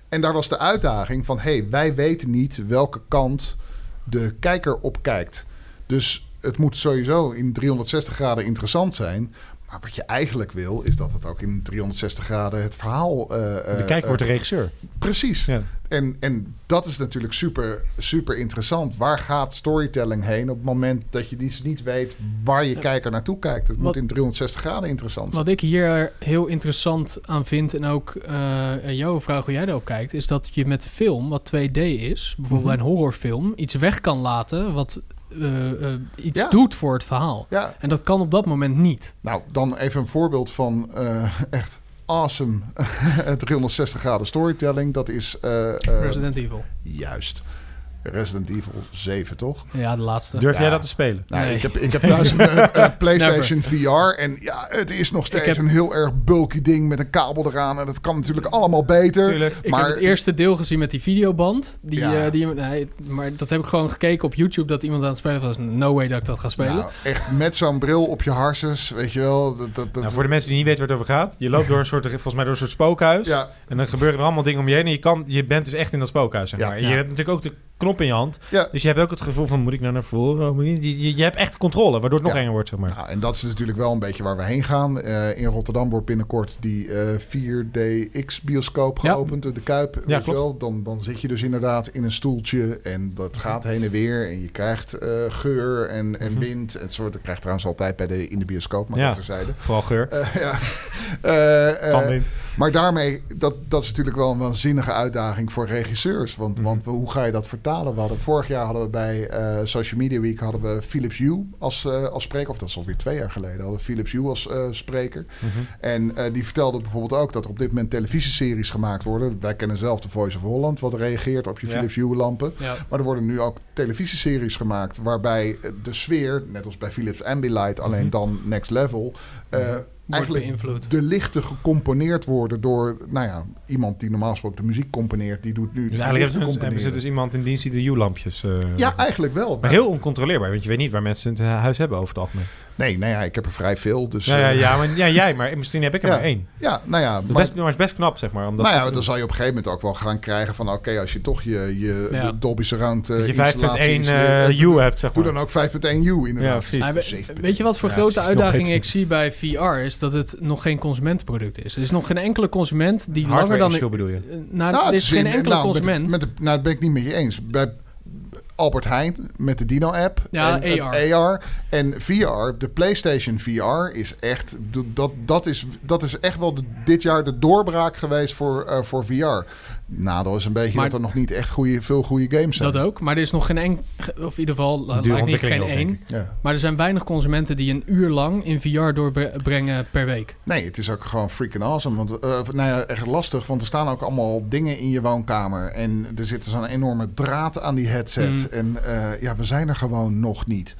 En daar was de uitdaging van... hey, wij weten niet welke kant de kijker op kijkt. Dus het moet sowieso in 360 graden interessant zijn... Maar wat je eigenlijk wil, is dat het ook in 360 graden het verhaal... eh, De eh, kijker wordt de eh, regisseur. Precies. Ja. En, en dat is natuurlijk super, super interessant. Waar gaat storytelling heen op het moment dat je dus niet weet waar je kijker naartoe kijkt? Het Wat- moet in 360 graden interessant zijn. Wat ik hier heel interessant aan vind, en ook eh jou vraag hoe jij daarop kijkt, is dat je met film, wat 2D is, bijvoorbeeld Mhm. een horrorfilm, iets weg kan laten wat eh, eh, iets Ja. doet voor het verhaal. Ja, En dat kan op dat moment niet. nou dan even een voorbeeld van eh, echt awesome 360 graden storytelling. Dat is Resident Evil. juist Resident Evil 7, toch? Ja, de laatste. Durf jij dat te spelen? Nou, Nee. ik, heb, ik heb thuis een eh, PlayStation VR. En ja, het is nog steeds heb- een heel erg bulky ding met een kabel eraan. En dat kan natuurlijk allemaal beter. Tuurlijk. Ik maar heb het eerste deel gezien met die videoband. Die, Ja. eh, die, nee, maar dat heb ik gewoon gekeken op YouTube dat iemand aan het spelen was. No way dat ik dat ga spelen. Nou, echt met zo'n bril op je harses, weet je wel. Dat, dat, dat, Nou, voor de mensen die niet weten waar het over gaat. Je loopt door een soort, volgens mij door een soort spookhuis. ja, En dan gebeuren er allemaal dingen om je heen. En je, kan, je bent dus echt in dat spookhuis, zeg maar. En je hebt natuurlijk ook de knop in je hand. ja. Dus je hebt ook het gevoel van, moet ik nou naar voren? Je, je, je hebt echt controle, waardoor het nog Ja. enger wordt, zeg maar. Nou, en dat is natuurlijk wel een beetje waar we heen gaan. Eh, in Rotterdam wordt binnenkort die eh 4DX-bioscoop Ja. geopend, de Kuip. weet je klopt. wel? Dan, dan zit je dus inderdaad in een stoeltje en dat gaat heen en weer. En je krijgt eh, geur en, en Mhm. wind. En soort, dat krijg je trouwens altijd bij de, in de bioscoop, maar Ja. terzijde. Vooral geur. Ja. Maar daarmee, dat, dat is natuurlijk wel een waanzinnige uitdaging voor regisseurs. Want, Mhm. want hoe ga je dat vertalen? We hadden, vorig jaar hadden we bij eh, Social Media Week hadden we Philips Hue als, eh, als spreker. Of dat is alweer twee jaar geleden. Hadden we Philips Hue als eh, spreker. Mhm. En die vertelde bijvoorbeeld ook dat er op dit moment televisieseries gemaakt worden. Wij kennen zelf de Voice of Holland, wat reageert op je Ja. Philips Hue lampen. Ja. Maar er worden nu ook televisieseries gemaakt waarbij de sfeer, net als bij Philips Ambilight, alleen Mhm. dan next level, Wordt eigenlijk beïnvloed. de lichten gecomponeerd worden door, nou ja, iemand die normaal gesproken de muziek componeert, die doet nu Dus eigenlijk hebben ze, hebben ze dus iemand in dienst die de U-lampjes... eh, ja, eigenlijk wel. Maar heel oncontroleerbaar, want je weet niet waar mensen het huis hebben over het algemeen. Nee, nou ja, ik heb er vrij veel. Dus, ja, ja, eh, ja, maar, ja, jij, maar misschien heb ik er Ja. maar één. ja, nou ja, maar, best, maar het is best knap, zeg maar. Omdat nou ja, dan zal je op een gegeven moment ook wel gaan krijgen van, oké, als je toch je, je Ja. Dolby Surround eh je installatie 5.1 installeert, eh, doe- U hebt, zeg Doe maar. dan ook 5.1 U inderdaad. Ja, precies. Maar we- 7.1. weet je wat voor Ja, grote uitdaging ik zie bij VR is dat het nog geen consumentenproduct is. Er is nog geen enkele consument die langer Hardware dan... issue bedoel je? Nou, Nou, er het is geen in- enkele nou, met- consument. Met, de, nou, dat ben ik niet met je eens. Bij Albert Heijn met de Dino-app. Ja, en AR. AR. En VR, de PlayStation VR is echt... Dat, dat, is, dat is echt wel de- dit jaar de doorbraak geweest voor, eh, voor VR. Nadeel is een beetje Maar- dat er nog niet echt goede, veel goede games zijn. dat ook. Maar er is nog geen enkel... Of in ieder geval, ik niet geen één. Ja. Maar er zijn weinig consumenten die een uur lang in VR doorbrengen per week. Nee, het is ook gewoon freaking awesome. Want, eh, nou ja, echt lastig, want er staan ook allemaal dingen in je woonkamer. En er zit zo'n enorme draad aan die headset. Mm. En eh, ja, we zijn er gewoon nog niet.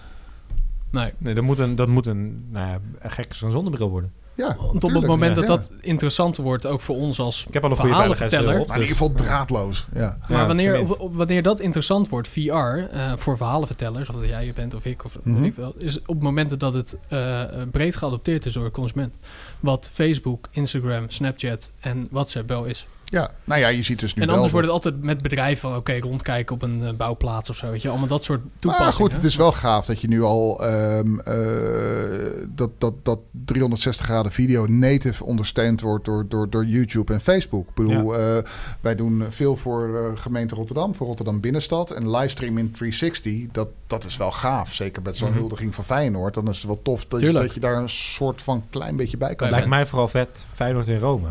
Nee. Nee, dat moet een, dat moet een, nou ja, een gek zo'n zonnebril worden. Ja, Want op het moment Ja. dat dat interessanter wordt, ook voor ons als Ik heb al een verhalenverteller. op. Maar in ieder geval draadloos. Ja. Maar Ja, wanneer, tenminste. op, op- wanneer dat interessant wordt, VR, eh, voor verhalenvertellers, of dat jij je bent of ik, of Mhm. weet ik wel, is op momenten dat het eh, eh, breed geadopteerd is door de consument. Wat Facebook, Instagram, Snapchat en WhatsApp wel is. Ja, nou ja, je ziet dus nu en wel... anders wordt het altijd met bedrijven van, oké, rondkijken op een eh, bouwplaats of zo, weet je, allemaal dat soort toepassingen. Maar goed, het is wel gaaf dat je nu al ehm, eh, dat, dat, dat 360 graden video native ondersteund wordt door, door, door YouTube en Facebook. Ik bedoel, eh, wij doen veel voor eh, gemeente Rotterdam, voor Rotterdam Binnenstad. En livestream in 360, dat, dat is wel gaaf. Zeker met zo'n Mhm. huldiging van Feyenoord. Dan is het wel tof dat, dat je daar een soort van klein beetje bij kan. Lijkt mij vooral vet Feyenoord in Rome.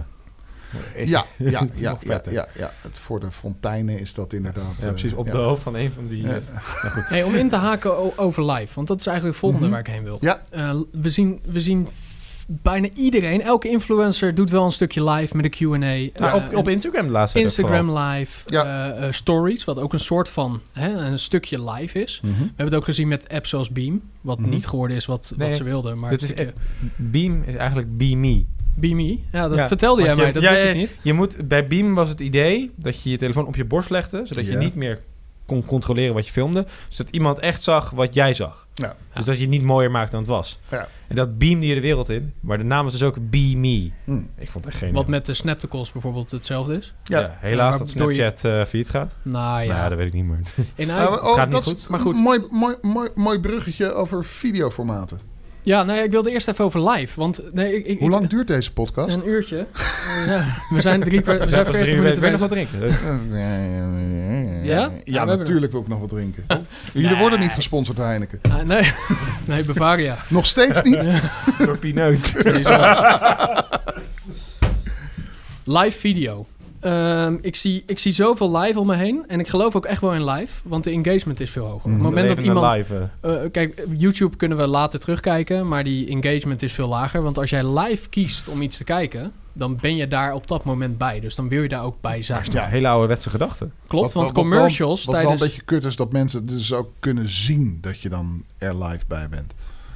Ja, ja, ja, ja, ja, ja. Het, voor de fonteinen is dat inderdaad. Ja, eh, precies. Op de hoofd van een van die... Ja. eh, Hey, om in te haken over live, want dat is eigenlijk het volgende Mhm. waar ik heen wil. Ja. Eh, we zien, we zien bijna iedereen, elke influencer doet wel een stukje live met een Q&A. Nou, op, op Instagram de laatste. Instagram live, Ja. stories, wat ook een soort van hè, een stukje live is. Mhm. We hebben het ook gezien met apps zoals Beam, wat Mhm. niet geworden is wat, Nee, wat ze wilden. Maar dit het is Beam is eigenlijk Be Me. Beam ja, dat Ja, vertelde jij mij, je- dat ja, wist ja, ik niet. Je moet, bij Beam was het idee dat je je telefoon op je borst legde, zodat je niet meer kon controleren wat je filmde. Zodat iemand echt zag wat jij zag. Ja. Dus dat je het niet mooier maakt dan het was. Ja. En dat beamde je de wereld in. Maar de naam was dus ook Be Me. Hm. Ik vond het echt geen... Wat met de Snaptacles bijvoorbeeld hetzelfde is. Ja, Ja. helaas dat door je- Snapchat eh failliet gaat. Nou ja, Nou, dat weet ik niet meer. in Uh, oh, gaat niet dat goed. is Maar goed. Mooi, mooi, mooi, mooi bruggetje over videoformaten. Ja, nee, ik wilde eerst even over live, want nee, ik, ik, Hoe lang duurt deze podcast? Een uurtje. ja, we zijn drie we zijn Ja, 40 drie- minuten wil je nog wat drinken? Ja? Ja, Ja, we natuurlijk wil ik nog wat drinken. Jullie Nee. worden niet gesponsord door Heineken. Ah, nee, nee, Bavaria. Nog steeds niet? Door Pineut. Live video. Ehm, ik, zie, ik zie zoveel live om me heen. En ik geloof ook echt wel in live. Want de engagement is veel hoger. Op het moment dat iemand... live, eh. eh, kijk, YouTube kunnen we later terugkijken. Maar die engagement is veel lager. Want als jij live kiest om iets te kijken... dan ben je daar op dat moment bij. Dus dan wil je daar ook bij zijn. Ja, hele ouderwetse gedachten. Klopt, Wat- want wat- wat wel- commercials Wat wel een tijdens... beetje kut is dat mensen dus ook kunnen zien dat je dan er live bij bent.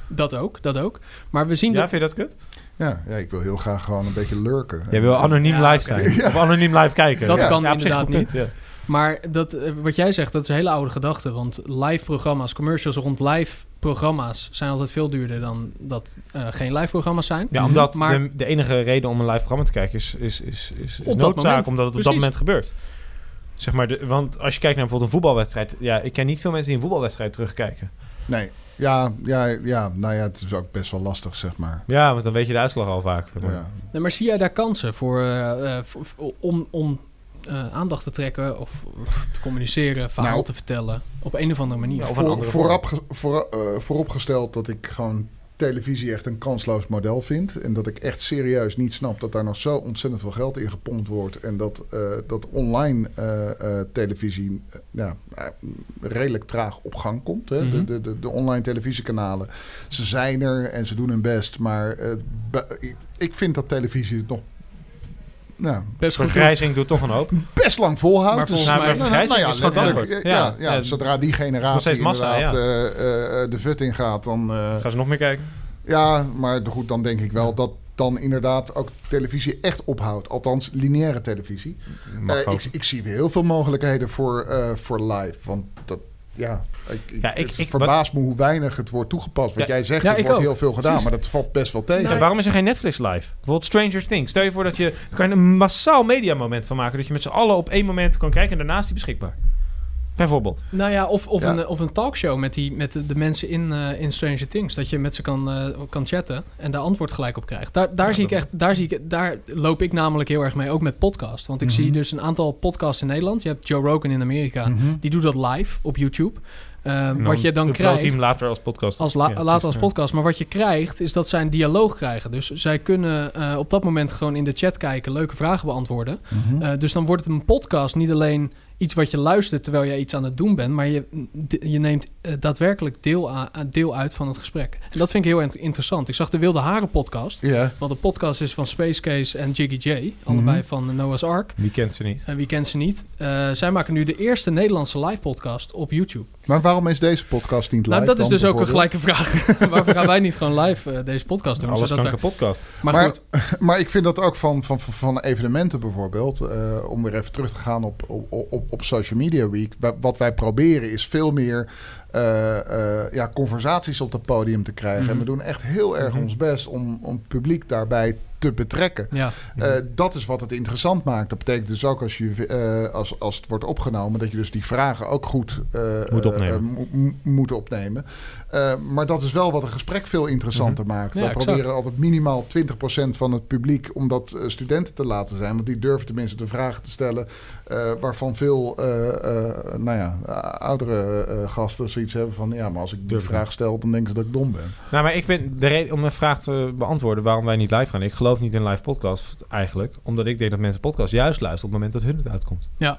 Dat ook, dat ook. Maar we zien Ja, dat... vind je dat kut? Ja, ja ik wil heel graag gewoon een beetje lurken. Jij wil anoniem Ja, live zijn. Of anoniem live kijken. Dat Ja. kan Ja, op zich inderdaad goed niet. punt. Maar dat, eh, wat jij zegt, dat is een hele oude gedachte. Want live programma's, commercials rond live programma's... zijn altijd veel duurder dan dat eh, geen live programma's zijn. Ja, omdat Maar- de, de enige reden om een live programma te kijken is, is, is, is, noodzaak, moment. omdat het op Precies. dat moment gebeurt. Zeg maar, de, want als je kijkt naar bijvoorbeeld een voetbalwedstrijd, ja, ik ken niet veel mensen die een voetbalwedstrijd terugkijken. Nee, ja, ja, ja, nou ja, het is ook best wel lastig, zeg maar. Ja, want dan weet je de uitslag al vaak. zeg maar. Ja. Nee, maar zie jij daar kansen voor, eh, eh, voor- om, om eh, aandacht te trekken of, of te communiceren, verhaal Nou. te vertellen op een of andere manier? Ja, of een Voor, andere voorop, voor, eh, vooropgesteld dat ik gewoon televisie echt een kansloos model vind. En dat ik echt serieus niet snap dat daar nog zo ontzettend veel geld in gepompt wordt. En dat, eh, dat online eh, eh, televisie ja, redelijk traag op gang komt. Hè? Mhm. de, de, de, de online televisiekanalen, ze zijn er en ze doen hun best. Maar ik vind dat televisie het nog nou, Best. Vergrijzing doet toch een hoop. best lang volhoudt. Maar Dus- volgens mij- Nou, nou, nou ja, vergrijzing is antwoord. Ja, Ja, ja, ja, zodra die generatie steeds massa, inderdaad ja. eh, eh, de fut in gaat, dan... eh, Gaan ze nog meer kijken? ja, maar goed, dan denk ik wel dat dan inderdaad ook televisie echt ophoudt. Althans, lineaire televisie. Eh, ik, ik zie heel veel mogelijkheden voor, eh, voor live. Want dat, ja, ik, Ja, ik- ik- verbaast me hoe weinig het wordt toegepast. Wat Ja. jij zegt, Ja, er wordt ook. heel veel gedaan, Precies. maar dat valt best wel tegen. Ja, waarom is er geen Netflix live? Bijvoorbeeld Stranger Things. Stel je voor dat je... er kan een massaal mediamoment van maken. Dat je met z'n allen op één moment kan kijken en daarna is die beschikbaar. Bijvoorbeeld. Nou ja, of, of, Ja. Een, of een talkshow met, die, met de, de mensen in, eh, in Stranger Things. Dat je met ze kan, eh, kan chatten en daar antwoord gelijk op krijgt. Daar, daar, Ja, zie ik echt, daar, zie ik, daar loop ik namelijk heel erg mee, ook met podcast. Want ik Mhm. zie dus een aantal podcasts in Nederland. Je hebt Joe Rogan in Amerika. Mhm. Die doet dat live op YouTube. Ehm, En wat je dan krijgt... hem later als podcast. Als la- Ja, later als podcast. Maar wat je krijgt, is dat zij een dialoog krijgen. Dus zij kunnen eh, op dat moment gewoon in de chat kijken, leuke vragen beantwoorden. Mhm. Eh, dus dan wordt het een podcast niet alleen iets wat je luistert terwijl je iets aan het doen bent, maar je, je neemt eh, daadwerkelijk deel, a- deel uit van het gesprek. En dat vind ik heel int- interessant. Ik zag de Wilde Haren podcast, want de podcast is van Space Case en Jiggy J, allebei Mhm. van Noah's Ark. Wie kent ze niet? En wie kent ze niet? Eh, zij maken nu de eerste Nederlandse live podcast op YouTube. maar waarom is deze podcast niet live nou, dat is dan, dus ook een gelijke vraag. Waarom gaan wij niet gewoon live eh, deze podcast doen? Alles zodat kan wij- een podcast. maar, Maar- goed, Maar ik vind dat ook van, van, van- van evenementen bijvoorbeeld, eh, om weer even terug te gaan op, op, op, op Social Media Week. Wa- Wat wij proberen is veel meer eh, eh, ja, conversaties op het podium te krijgen. Mhm. En we doen echt heel erg Mhm. ons best om, om publiek daarbij te betrekken. ja. Eh, dat is wat het interessant maakt. Dat betekent dus ook als, je, eh, als, als het wordt opgenomen, dat je dus die vragen ook goed eh, Moet opnemen. moet maar dat is wel wat een gesprek veel interessanter maakt. Ja, We exact. proberen altijd minimaal 20% van het publiek om dat studenten te laten zijn. Want die durven tenminste de vragen te stellen eh, waarvan veel eh, eh, nou ja, oudere eh, gasten zoiets hebben van ja, maar als ik die vraag stel, dan denken ze dat ik dom ben. Nou, maar ik ben de reden om een vraag te beantwoorden waarom wij niet live gaan. Ik geloof niet in live podcast eigenlijk, omdat ik denk dat mensen podcast juist luisteren op het moment dat hun het uitkomt. Ja,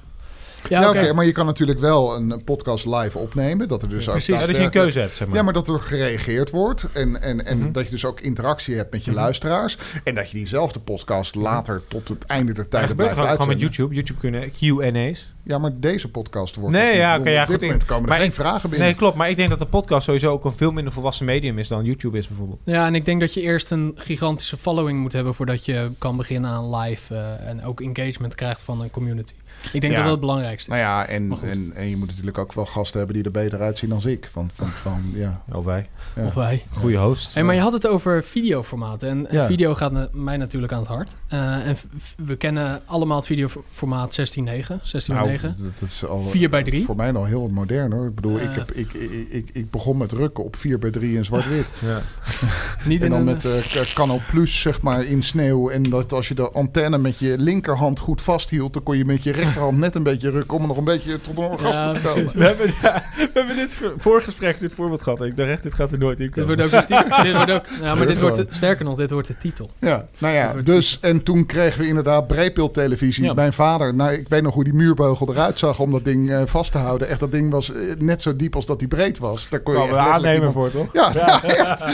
Ja, ja oké, maar je kan natuurlijk wel een podcast live opnemen. Dat er dus ook precies. Ja, dat je een keuze hebt, zeg maar. Ja, maar dat er gereageerd wordt. En, en, en Mhm. dat je dus ook interactie hebt met je Mhm. luisteraars. En dat je diezelfde podcast later tot het einde der gebeurt blijft gewoon, gewoon met uitzenden. YouTube. YouTube kunnen Q&A's. Ja, maar deze podcast wordt... Nee, ja, oké, ja, op dit goed, moment ik- komen er maar geen ik- vragen binnen. Nee, klopt. Maar ik denk dat de podcast sowieso ook een veel minder volwassen medium is dan YouTube is bijvoorbeeld. Ja, en ik denk dat je eerst een gigantische following moet hebben voordat je kan beginnen aan live eh, en ook engagement krijgt van een community. Ik denk Ja. dat dat het belangrijkste is. Nou ja, en, en, en je moet natuurlijk ook wel gasten hebben die er beter uitzien dan ik. Van, van, van, ja. Of wij. ja. Of wij. Goede hosts. Hey, maar je had het over videoformaten. En, en Ja. video gaat na- mij natuurlijk aan het hart. Eh, en we kennen allemaal het videoformaat 16.9, 16.9. Nou, krijgen. Dat, dat is al 4 bij 3. Voor mij al heel modern hoor. Ik bedoel, ik, heb, ik, ik, ik, ik begon met rukken op 4 bij 3 in zwart-wit. Ja. Niet En in dan een, met eh, Canal Plus, zeg maar, in sneeuw. En dat als je de antenne met je linkerhand goed vasthield... dan kon je met je rechterhand net een beetje rukken... om er nog een beetje tot een orgasme Ja, te komen. We hebben, ja, we hebben dit voor- voorgesprek, dit voorbeeld gehad. Ik dacht echt, dit gaat er nooit in dit wordt ook de titel. dit wordt ook, ja, maar dit wordt, de- sterker nog, dit wordt de titel. Ja, nou ja, dus en toen kregen we inderdaad breedbeeldtelevisie. Ja. Mijn vader, nou ik weet nog hoe die muurbeugel eruit zag om dat ding eh, vast te houden. Echt, dat ding was eh, net zo diep als dat die breed was. Daar kon je Kwam echt iemand- voor, toch? Ja, ja, echt.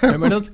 Ja, maar, dat,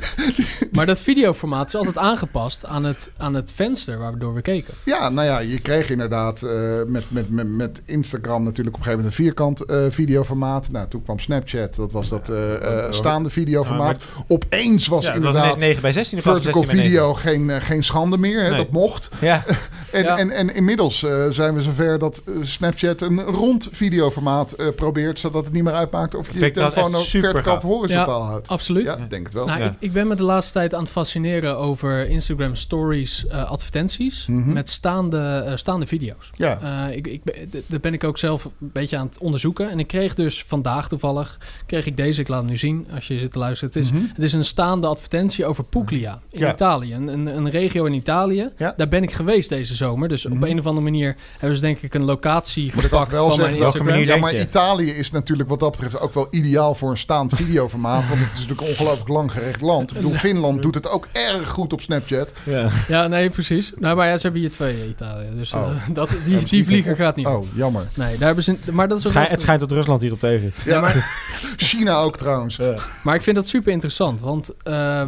maar dat videoformaat is altijd aangepast aan het, aan het venster waardoor we keken. Ja, nou ja, je kreeg inderdaad eh, met, met, met, met Instagram natuurlijk op een gegeven moment een vierkant eh, videoformaat. Nou, toen kwam Snapchat, dat was dat eh, eh, staande videoformaat. Opeens was Ja, was inderdaad ineens 9 bij 16 in plaats van vertical 16 bij 9. video geen, geen schande meer. Hè, Nee. Dat mocht. Ja, En, Ja. en, en inmiddels eh, zijn we zover dat eh, Snapchat een rond videoformaat eh, probeert, zodat het niet meer uitmaakt of je je telefoon ook verticaal of horizontaal houdt. Absoluut. Ja, denk het wel. Nou, Ja. ik, ik ben me de laatste tijd aan het fascineren over Instagram stories eh, advertenties Mhm. met staande, staande video's. Ja. Eh, ik, ik, ben- d- dat ben ik ook zelf een beetje aan het onderzoeken. En ik kreeg dus vandaag toevallig, kreeg ik deze, ik laat hem nu zien als je zit te luisteren. Het is, Mhm. het is een staande advertentie over Puglia in Ja. Italië. Een, een, regio in Italië. Ja. Daar ben ik geweest deze zomer. Dus Mhm. op een of andere manier hebben ze denk ik een locatie ik gepakt wel van zeggen, mijn Instagram. ja, maar? Italië is natuurlijk wat dat betreft ook wel ideaal voor een staand videoformaat. want het is natuurlijk een ongelooflijk langgerecht land. Ik bedoel, Finland doet het ook erg goed op Snapchat. ja. Ja, nee, precies. Nou, maar ja, ze hebben hier twee in Italië. Dus eh, Oh. dat, die, die vlieger op- gaat niet meer. Oh, jammer. Nee, daar hebben ze... Maar dat is Het, ook schij- het schijnt dat Rusland hierop tegen is. Ja, China ook trouwens. Maar ik vind dat super interessant, want eh,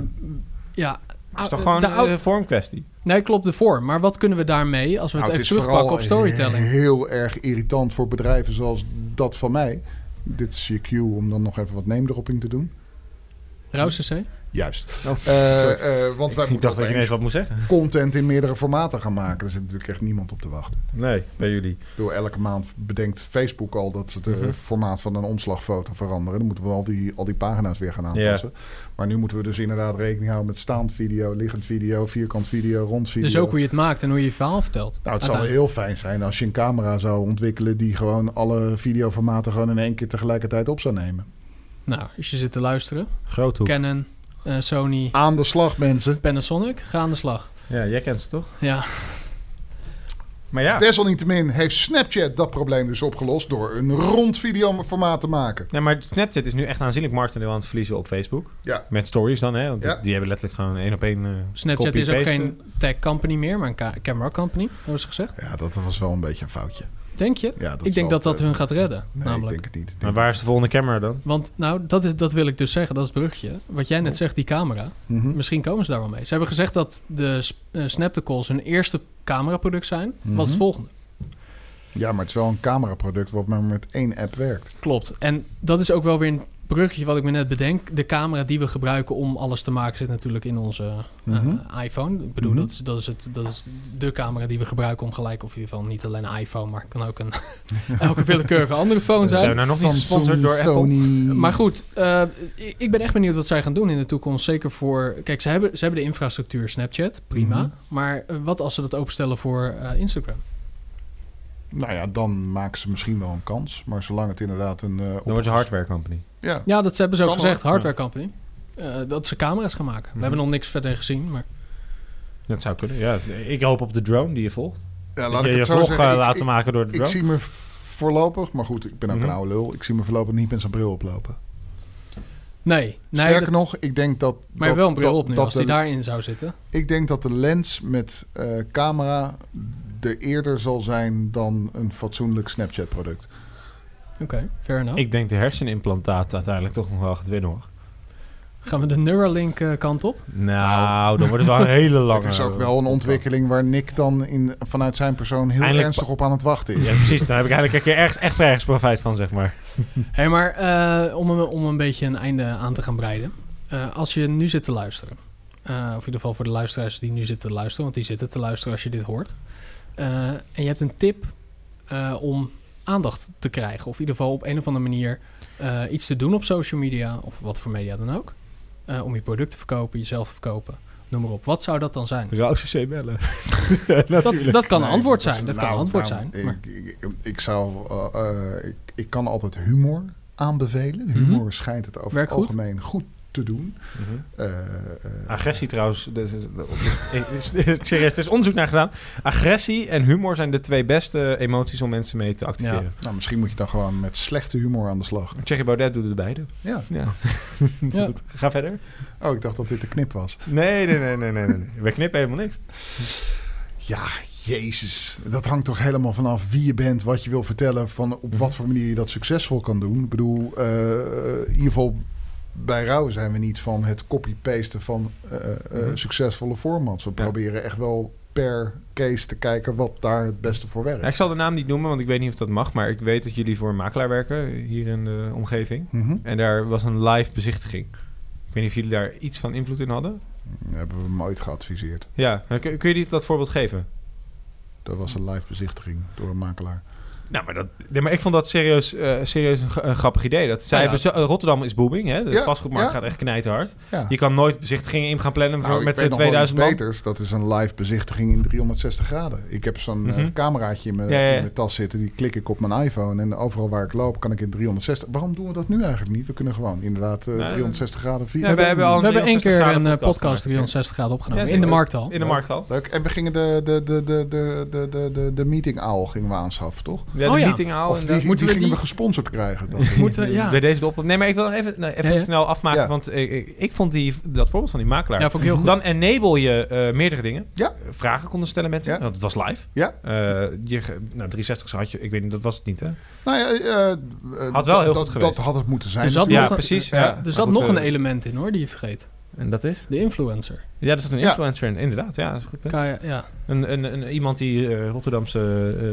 ja... Het is toch gewoon de een vormkwestie? Nee, klopt de vorm. Maar wat kunnen we daarmee als we het Nou, even het is terugpakken op storytelling? heel erg irritant voor bedrijven zoals dat van mij. Dit is je cue om dan nog even wat neemdropping te doen. Rauw CC? Juist. Oh, Eh, eh, want wij Ik moeten dacht dat je ineens wat moest zeggen. content in meerdere formaten gaan maken. Daar zit natuurlijk echt niemand op te wachten. Nee, bij jullie. Bedoel, elke maand bedenkt Facebook al dat ze het Mhm. formaat van een omslagfoto veranderen. Dan moeten we al die, al die pagina's weer gaan aanpassen. Maar nu moeten we dus inderdaad rekening houden met staand video, liggend video, vierkant video, rond video. Dus ook hoe je het maakt en hoe je je verhaal vertelt. Nou, het zou Uiteindelijk. heel fijn zijn als je een camera zou ontwikkelen die gewoon alle videoformaten gewoon in één keer tegelijkertijd op zou nemen. Nou, als je zit te luisteren. Groothoek. Canon, Sony, Aan de slag, mensen. Panasonic, ga aan de slag. Ja, jij kent ze toch? Ja, Maar ja. Desalniettemin heeft Snapchat dat probleem dus opgelost door een rond videoformaat te maken. Ja, maar Snapchat is nu echt aanzienlijk marktendeel aan het verliezen op Facebook. Ja. Met stories dan, hè? Want Ja. die, die hebben letterlijk gewoon één op één eh Snapchat is ook geen tech company meer, maar een ca- camera company, hebben ze gezegd. Ja, dat was wel een beetje een foutje. Denk je? Ja, dat ik denk dat dat hun gaat redden, Nee, namelijk. ik denk het niet. Maar waar is de volgende camera dan? Want nou, dat, is, dat wil ik dus zeggen, dat is het brugje. Wat jij net Oh. zegt, die camera. Mhm. Misschien komen ze daar wel mee. Ze hebben gezegd dat de sp- eh, Snaptacles hun eerste cameraproduct zijn. Wat is Mhm. het volgende? Ja, maar het is wel een cameraproduct wat maar met één app werkt. Klopt. En dat is ook wel weer een bruggetje wat ik me net bedenk. De camera die we gebruiken om alles te maken zit natuurlijk in onze eh, Mhm. iPhone. Ik bedoel, Mhm. dat, is, dat, is het, dat is de camera die we gebruiken om gelijk, of in ieder geval niet alleen een iPhone, maar het kan ook een elke willekeurige andere phone Zijn we zijn. nou nog niet gesponsord door Apple? Sony. Maar goed, eh, ik- ben echt benieuwd wat zij gaan doen in de toekomst. Zeker voor. Kijk, ze hebben, ze hebben de infrastructuur Snapchat, prima. Mhm. Maar eh, wat als ze dat openstellen voor Instagram? Nou ja, dan maken ze misschien wel een kans. Maar zolang het inderdaad een... eh, Dan wordt je hardware company. Ja, Ja, dat hebben ze ook gezegd, hardware company. Eh, dat ze camera's gaan maken. We Mhm. hebben nog niks verder gezien, maar Dat zou kunnen, ja. Ik hoop op de drone die je volgt. ja Dat laat je ik je het zo vlog zeggen. eh, Ik- laten ik- maken door de Ik drone. zie me voorlopig, maar goed, ik ben ook Mhm. een oude lul. Ik zie me voorlopig niet met zijn bril oplopen. nee. nee Sterker dat- nog, ik denk dat... Maar dat, wel een bril dat- op nu, dat als die de- daarin zou zitten. Ik denk dat de lens met eh, camera er eerder zal zijn dan een fatsoenlijk Snapchat-product. Oké, fair enough. Ik denk de hersenimplantaat uiteindelijk toch nog wel gaat winnen, hoor. Gaan we de Neuralink eh, kant op? Nou, dan wordt het wel een hele lange... Het is ook wel een ontwikkeling waar Nick dan in, vanuit zijn persoon heel Eindelijk ernstig op aan het wachten is. Ja, precies. Dan heb ik eigenlijk een keer ergens, echt ergens profijt van, zeg maar. Hé, maar eh, om, een, om een beetje een einde aan te gaan breiden. Eh, als je nu zit te luisteren. eh, of in ieder geval voor de luisteraars die nu zitten te luisteren. Want die zitten te luisteren als je dit hoort. Eh, en je hebt een tip eh, om aandacht te krijgen. Of in ieder geval op een of andere manier eh, iets te doen op social media. Of wat voor media dan ook. Eh, om je product te verkopen, jezelf te verkopen. noem maar op. Wat zou dat dan zijn? Rouse C bellen. Dat, dat kan een antwoord zijn. Dat kan een nou, antwoord nou, zijn. Ik, maar- ik, ik zou, eh, eh, ik, ik kan altijd humor aanbevelen. Humor schijnt het over Mhm. Het goed. algemeen goed te doen. Mhm. Eh, eh, Agressie trouwens, dus, is- is- is- serieus, er is onderzoek naar gedaan. Agressie en humor zijn de twee beste emoties om mensen mee te activeren. nou, misschien moet je dan gewoon met slechte humor aan de slag. Thierry Baudet doet het beide. Ja. Ja. Ja. Goed. Ga verder. Oh, ik dacht dat dit de knip was. Nee, nee, nee, nee, nee. nee. We knippen helemaal niks. Ja, jezus. Dat hangt toch helemaal vanaf wie je bent, wat je wil vertellen, van op wat voor manier je dat succesvol kan doen. Ik bedoel, eh, in ieder geval bij Rauw zijn we niet van het copy-pasten van eh, eh, Mhm. succesvolle formats. We Ja. proberen echt wel per case te kijken wat daar het beste voor werkt. Nou, ik zal de naam niet noemen, want ik weet niet of dat mag. Maar ik weet dat jullie voor een makelaar werken hier in de omgeving. Mhm. En daar was een live bezichtiging. Ik weet niet of jullie daar iets van invloed in hadden. Hebben we hem ooit geadviseerd. Ja, kun, kun je dat voorbeeld geven? Dat was een live bezichtiging door een makelaar. Nou, maar, dat, nee, maar ik vond dat serieus, eh, serieus een, grappig idee. Dat zij ja, ja. Rotterdam is booming, hè? De ja, vastgoedmarkt gaat echt knijterhard. Je kan nooit bezichtigingen in gaan plannen nou, met 2000 man. Dat is een live bezichtiging in 360 graden. Ik heb zo'n mhm. eh, cameraatje -hmm. uh, cameraatje in mijn, tas zitten, die klik ik op mijn iPhone. En overal waar ik loop kan ik in 360... Waarom doen we dat nu eigenlijk niet? We kunnen gewoon inderdaad eh, 360 graden... via. We, hebben al een we hebben één keer een podcast, 360 graden opgenomen. in de markt al. In de markt al. Leuk. En we gingen de, de, de, de, de, de, de, de meeting aal gingen we aanschaffen, toch? Ja, de Oh ja. meeting al. Of die, inderdaad. die Moeten we gingen die- we gesponsord krijgen. Dan. Moeten, ja. Bij deze de op. Nee, maar ik wil even, nee, even Ja, ja. snel afmaken. Ja. Want ik, ik, ik vond die, dat voorbeeld van die makelaar. ja, vond ik heel goed. Dan enable je eh, meerdere dingen. Ja. Eh, Vragen konden stellen mensen. Ja. Want het was live. Ja. Eh, je, nou, 360 had je, ik weet niet, dat was het niet, hè? Nou ja, Had wel heel dat, goed geweest. Dat had het moeten zijn. Er zat nog een- precies. er zat goed, nog een element in hoor, die je vergeet. En dat is? De influencer. Ja, dat is een influencer, in, inderdaad. Ja, dat is een goed punt. Je, ja. Een, een, een, iemand die eh, Rotterdamse eh,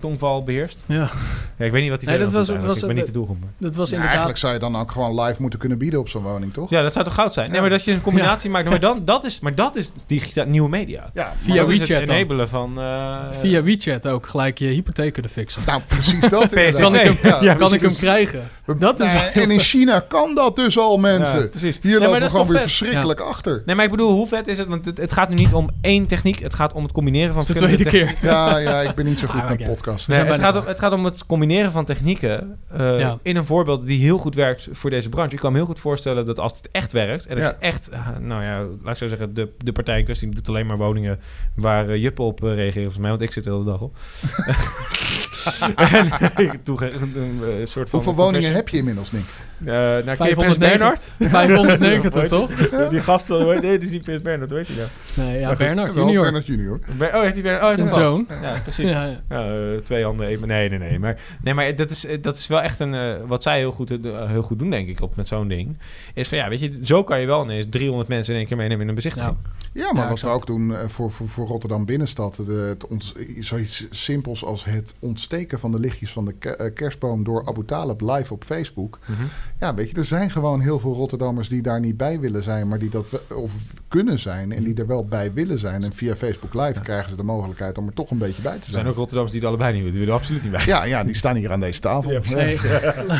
tongval beheerst. ja, Ja, ik weet niet wat die Nee, dat was- Ik ben niet de doelgroep. maar- dat was inderdaad... eigenlijk zou je dan ook gewoon live moeten kunnen bieden op zo'n woning, toch? Ja, dat zou toch goud zijn? Nee, Ja. maar dat je een combinatie maakt. Maar, dan, dat is, maar dat is digita- nieuwe media. Ja, Via WeChat het dan. enabelen van... eh, Via WeChat ook gelijk je hypotheek kunnen fixen. Nou, precies dat. Kan ik hem- kan ik hem krijgen? Dat is en in China kan dat dus al, mensen. Ja, precies. Hier lopen we gewoon weer verschrikkelijk achter. Nee, maar ik bedoel, hoe vet is het? Want het, het gaat nu niet om één techniek. Het gaat om het combineren van is de verschillende tweede keer. Ja, ja, ik ben niet zo goed Ah, met maakt Nee, het, gaat om, het gaat om het combineren van technieken eh, Ja. in een voorbeeld die heel goed werkt voor deze branche. Ik kan me heel goed voorstellen dat als het echt werkt, en als Ja. je echt, eh, nou ja, laat ik zo zeggen, de, de partij in kwestie doet alleen maar woningen waar uh, juppen op eh, reageren, volgens mij, want ik zit er de hele dag op. en toege een, een, een soort van... Hoeveel woningen heb je inmiddels, Nick? Uh, nou, ken je Prins 590? Bernhard? 590 toch? Die gast, nee, die is niet Prins Bernhard, hoe heet hij nou? Nee, ja, Bernard junior. Bernard junior. Ber- oh, heeft hij Bernhard? Oh, Zijn zoon. Ja, precies. Ja, ja. Eh, twee handen, één... Nee, nee, nee. Maar, nee, maar dat, is, eh, dat is wel echt een... eh, wat zij heel goed, eh, heel goed doen, denk ik, op met zo'n ding. Is van, ja, weet je, zo kan je wel ineens 300 mensen in één keer meenemen in een bezichtiging. Ja, maar Ja, wat we exact. ook doen eh, voor, voor, voor Rotterdam Binnenstad, de, het ont, zoiets simpels als het ontsteken van de lichtjes van de eh, kerstboom door Abu Talib live op Facebook. Mhm. Ja, weet je, er zijn gewoon heel veel Rotterdammers die daar niet bij willen zijn, maar die dat of kunnen zijn en die er wel bij willen zijn. En via Facebook Live krijgen ze de mogelijkheid om er toch een beetje bij te Er zijn. zijn ook Rotterdammers die het allebei niet willen. Die willen er absoluut niet bij. Ja, ja, die staan hier aan deze tafel. Ja, Ja, Nee.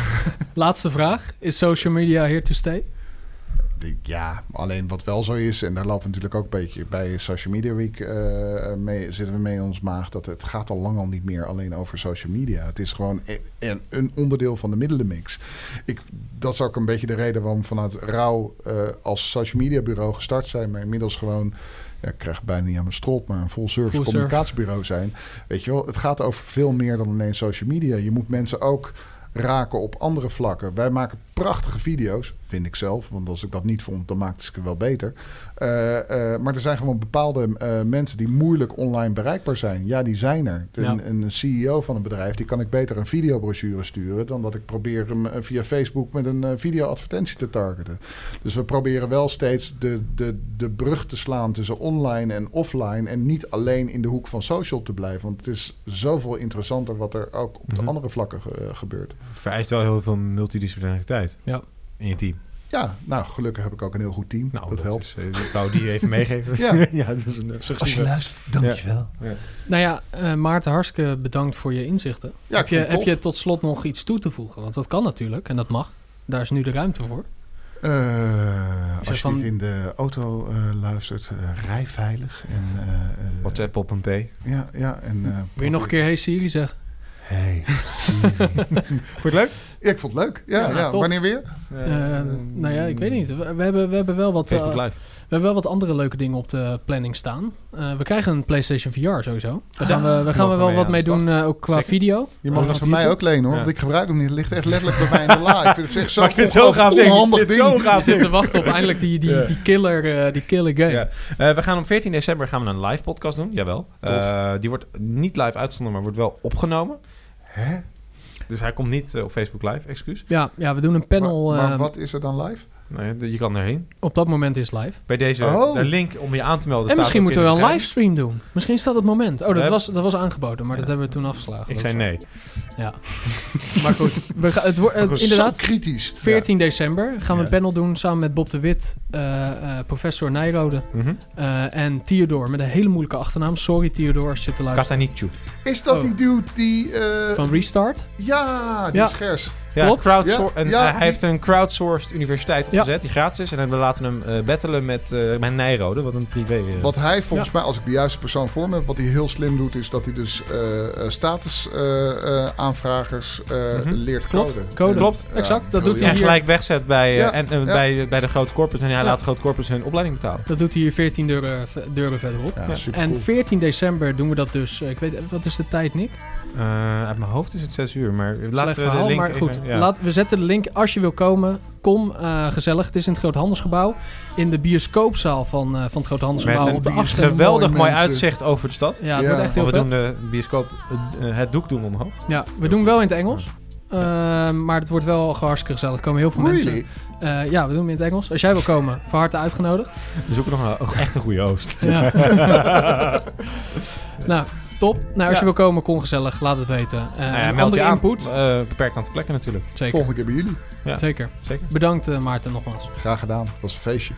Laatste vraag. Is social media here to stay? Ja, alleen wat wel zo is, en daar lopen we natuurlijk ook een beetje bij Social Media Week eh, mee, zitten we mee in ons maag, dat het gaat al lang al niet meer alleen over social media. Het is gewoon een, een onderdeel van de middelenmix. Ik, dat is ook een beetje de reden waarom vanuit Rauw eh, als social media bureau gestart zijn, maar inmiddels gewoon ja, ik krijg bijna niet aan mijn strot, maar een full service Full communicatiebureau zijn. Weet je wel, het gaat over veel meer dan alleen social media. Je moet mensen ook raken op andere vlakken. Wij maken prachtige video's, vind ik zelf. Want als ik dat niet vond, dan maakte ik het wel beter. Eh, eh, maar er zijn gewoon bepaalde eh, mensen die moeilijk online bereikbaar zijn. Ja, die zijn er. Een, Ja. een CEO van een bedrijf, die kan ik beter een videobrochure sturen... dan dat ik probeer hem via Facebook met een videoadvertentie te targeten. Dus we proberen wel steeds de, de, de brug te slaan tussen online en offline... en niet alleen in de hoek van social te blijven. Want het is zoveel interessanter wat er ook op de Mhm. andere vlakken gebeurt. Vereist wel heel veel multidisciplinariteit Ja. in je team. Ja, nou, gelukkig heb ik ook een heel goed team. Nou, dat, helpt. Is, eh, ik wou die even meegeven. Ja. ja, dat is een suggestieve... luistert, dankjewel. Nou ja, eh, Maarten, hartstikke bedankt voor je inzichten. Ja, heb, je, heb je tot slot nog iets toe te voegen? Want dat kan natuurlijk en dat mag. Daar is nu de ruimte voor. Eh, als je van- dit in de auto eh, luistert, eh, rij veilig. En, eh, eh, WhatsApp op een P. Ja, ja. En, eh, Wil je nog een keer Hey Siri zeggen? Hey, Siri. Vond je het leuk? ja, ik vond het leuk. Ja, Ja. Wanneer weer? Eh, nou ja, ik weet niet. We, hebben, we, hebben wel wat, eh, we hebben wel wat andere leuke dingen op de planning staan. Eh, we krijgen een PlayStation VR sowieso. Daar gaan we, daar gaan we wel mee wat mee doen, eh, ook qua Zeker. video. Je mag het van mij ook lenen hoor, Ja. want ik gebruik hem niet. Het ligt echt letterlijk bij mij in de la. Ik vind het echt zo Maar ik vind het zo gaaf onhandig ding. zo gaaf zitten te wachten op eindelijk die, die, Ja. die, killer, eh, die killer game. Ja. Eh, we gaan op 14 december gaan we een live podcast doen. Jawel. Eh, die wordt niet live uitgezonden, maar wordt wel opgenomen. Hè? Dus hij komt niet eh, op Facebook Live, excuus. Ja, ja, we doen een panel. Maar, maar eh, wat is er dan live? Nee, je kan erheen. Op dat moment is live. Bij deze Oh. de link om je aan te melden. En staat misschien moeten we wel een livestream doen. Misschien is dat het moment. Oh, dat, was, dat was aangeboden, maar dat hebben we toen afgeslagen. Ik zei is- nee. Ja. maar goed, we gaan, het wordt inderdaad. Zo kritisch. 14 december gaan we Ja. een panel doen samen met Bob de Wit, eh, eh, professor Nijrode Mhm. eh, en Theodore met een hele moeilijke achternaam. Sorry Theodore, als je zit te luisteren. Katanichu. Is dat Oh. die dude die... eh, Van Restart. ja, die Ja. schers. Ja, Klopt. crowdsor- Ja, en, ja, eh, hij die- heeft een crowdsourced universiteit Ja. opgezet die gratis is. En we laten hem eh battelen met, eh met Nijrode, wat een privé... Wat hij volgens mij, als ik de juiste persoon voor me heb, wat hij heel slim doet, is dat hij dus status statusaanvragers Mhm. leert Klopt. coden. Code. Klopt. ja, Exact, dat doet hij en hier. gelijk wegzet bij, Ja, en, ja. bij, bij de grote corporates. En hij Ja. laat de grote corporates hun opleiding betalen. Dat doet hij hier 14 deuren, deuren verderop. Ja, Ja. super En cool. 14 december doen we dat dus. ik weet, wat is de tijd, Nick? Eh, uit mijn hoofd is het 6 uur, maar laten Slecht we verhaal, de link maar even- goed. ja. Laat, we zetten de link. Als je wil komen, kom eh, gezellig. Het is in het Groot Handelsgebouw. In de bioscoopzaal van, eh, van het Groot Handelsgebouw. Met op de een geweldig mooi, mensen. uitzicht over de stad. Ja, het Ja, wordt echt heel Want we vet. doen de bioscoop, het doek doen we omhoog. Ja, we doen wel in het Engels. Maar het wordt wel hartstikke gezellig. Er komen heel veel Really? mensen. Eh, ja, we doen hem in het Engels. Als jij wil komen, van harte uitgenodigd. We zoeken nog een, een echt een goede host. Ja. nou, Top. Nou, als je wil komen, kom gezellig. Laat het weten. Uh, meld je input. Eh, aan. beperkt plekken natuurlijk. Volgende keer bij jullie. Zeker. Zeker. Bedankt eh, Maarten nogmaals. Graag gedaan. Was een feestje.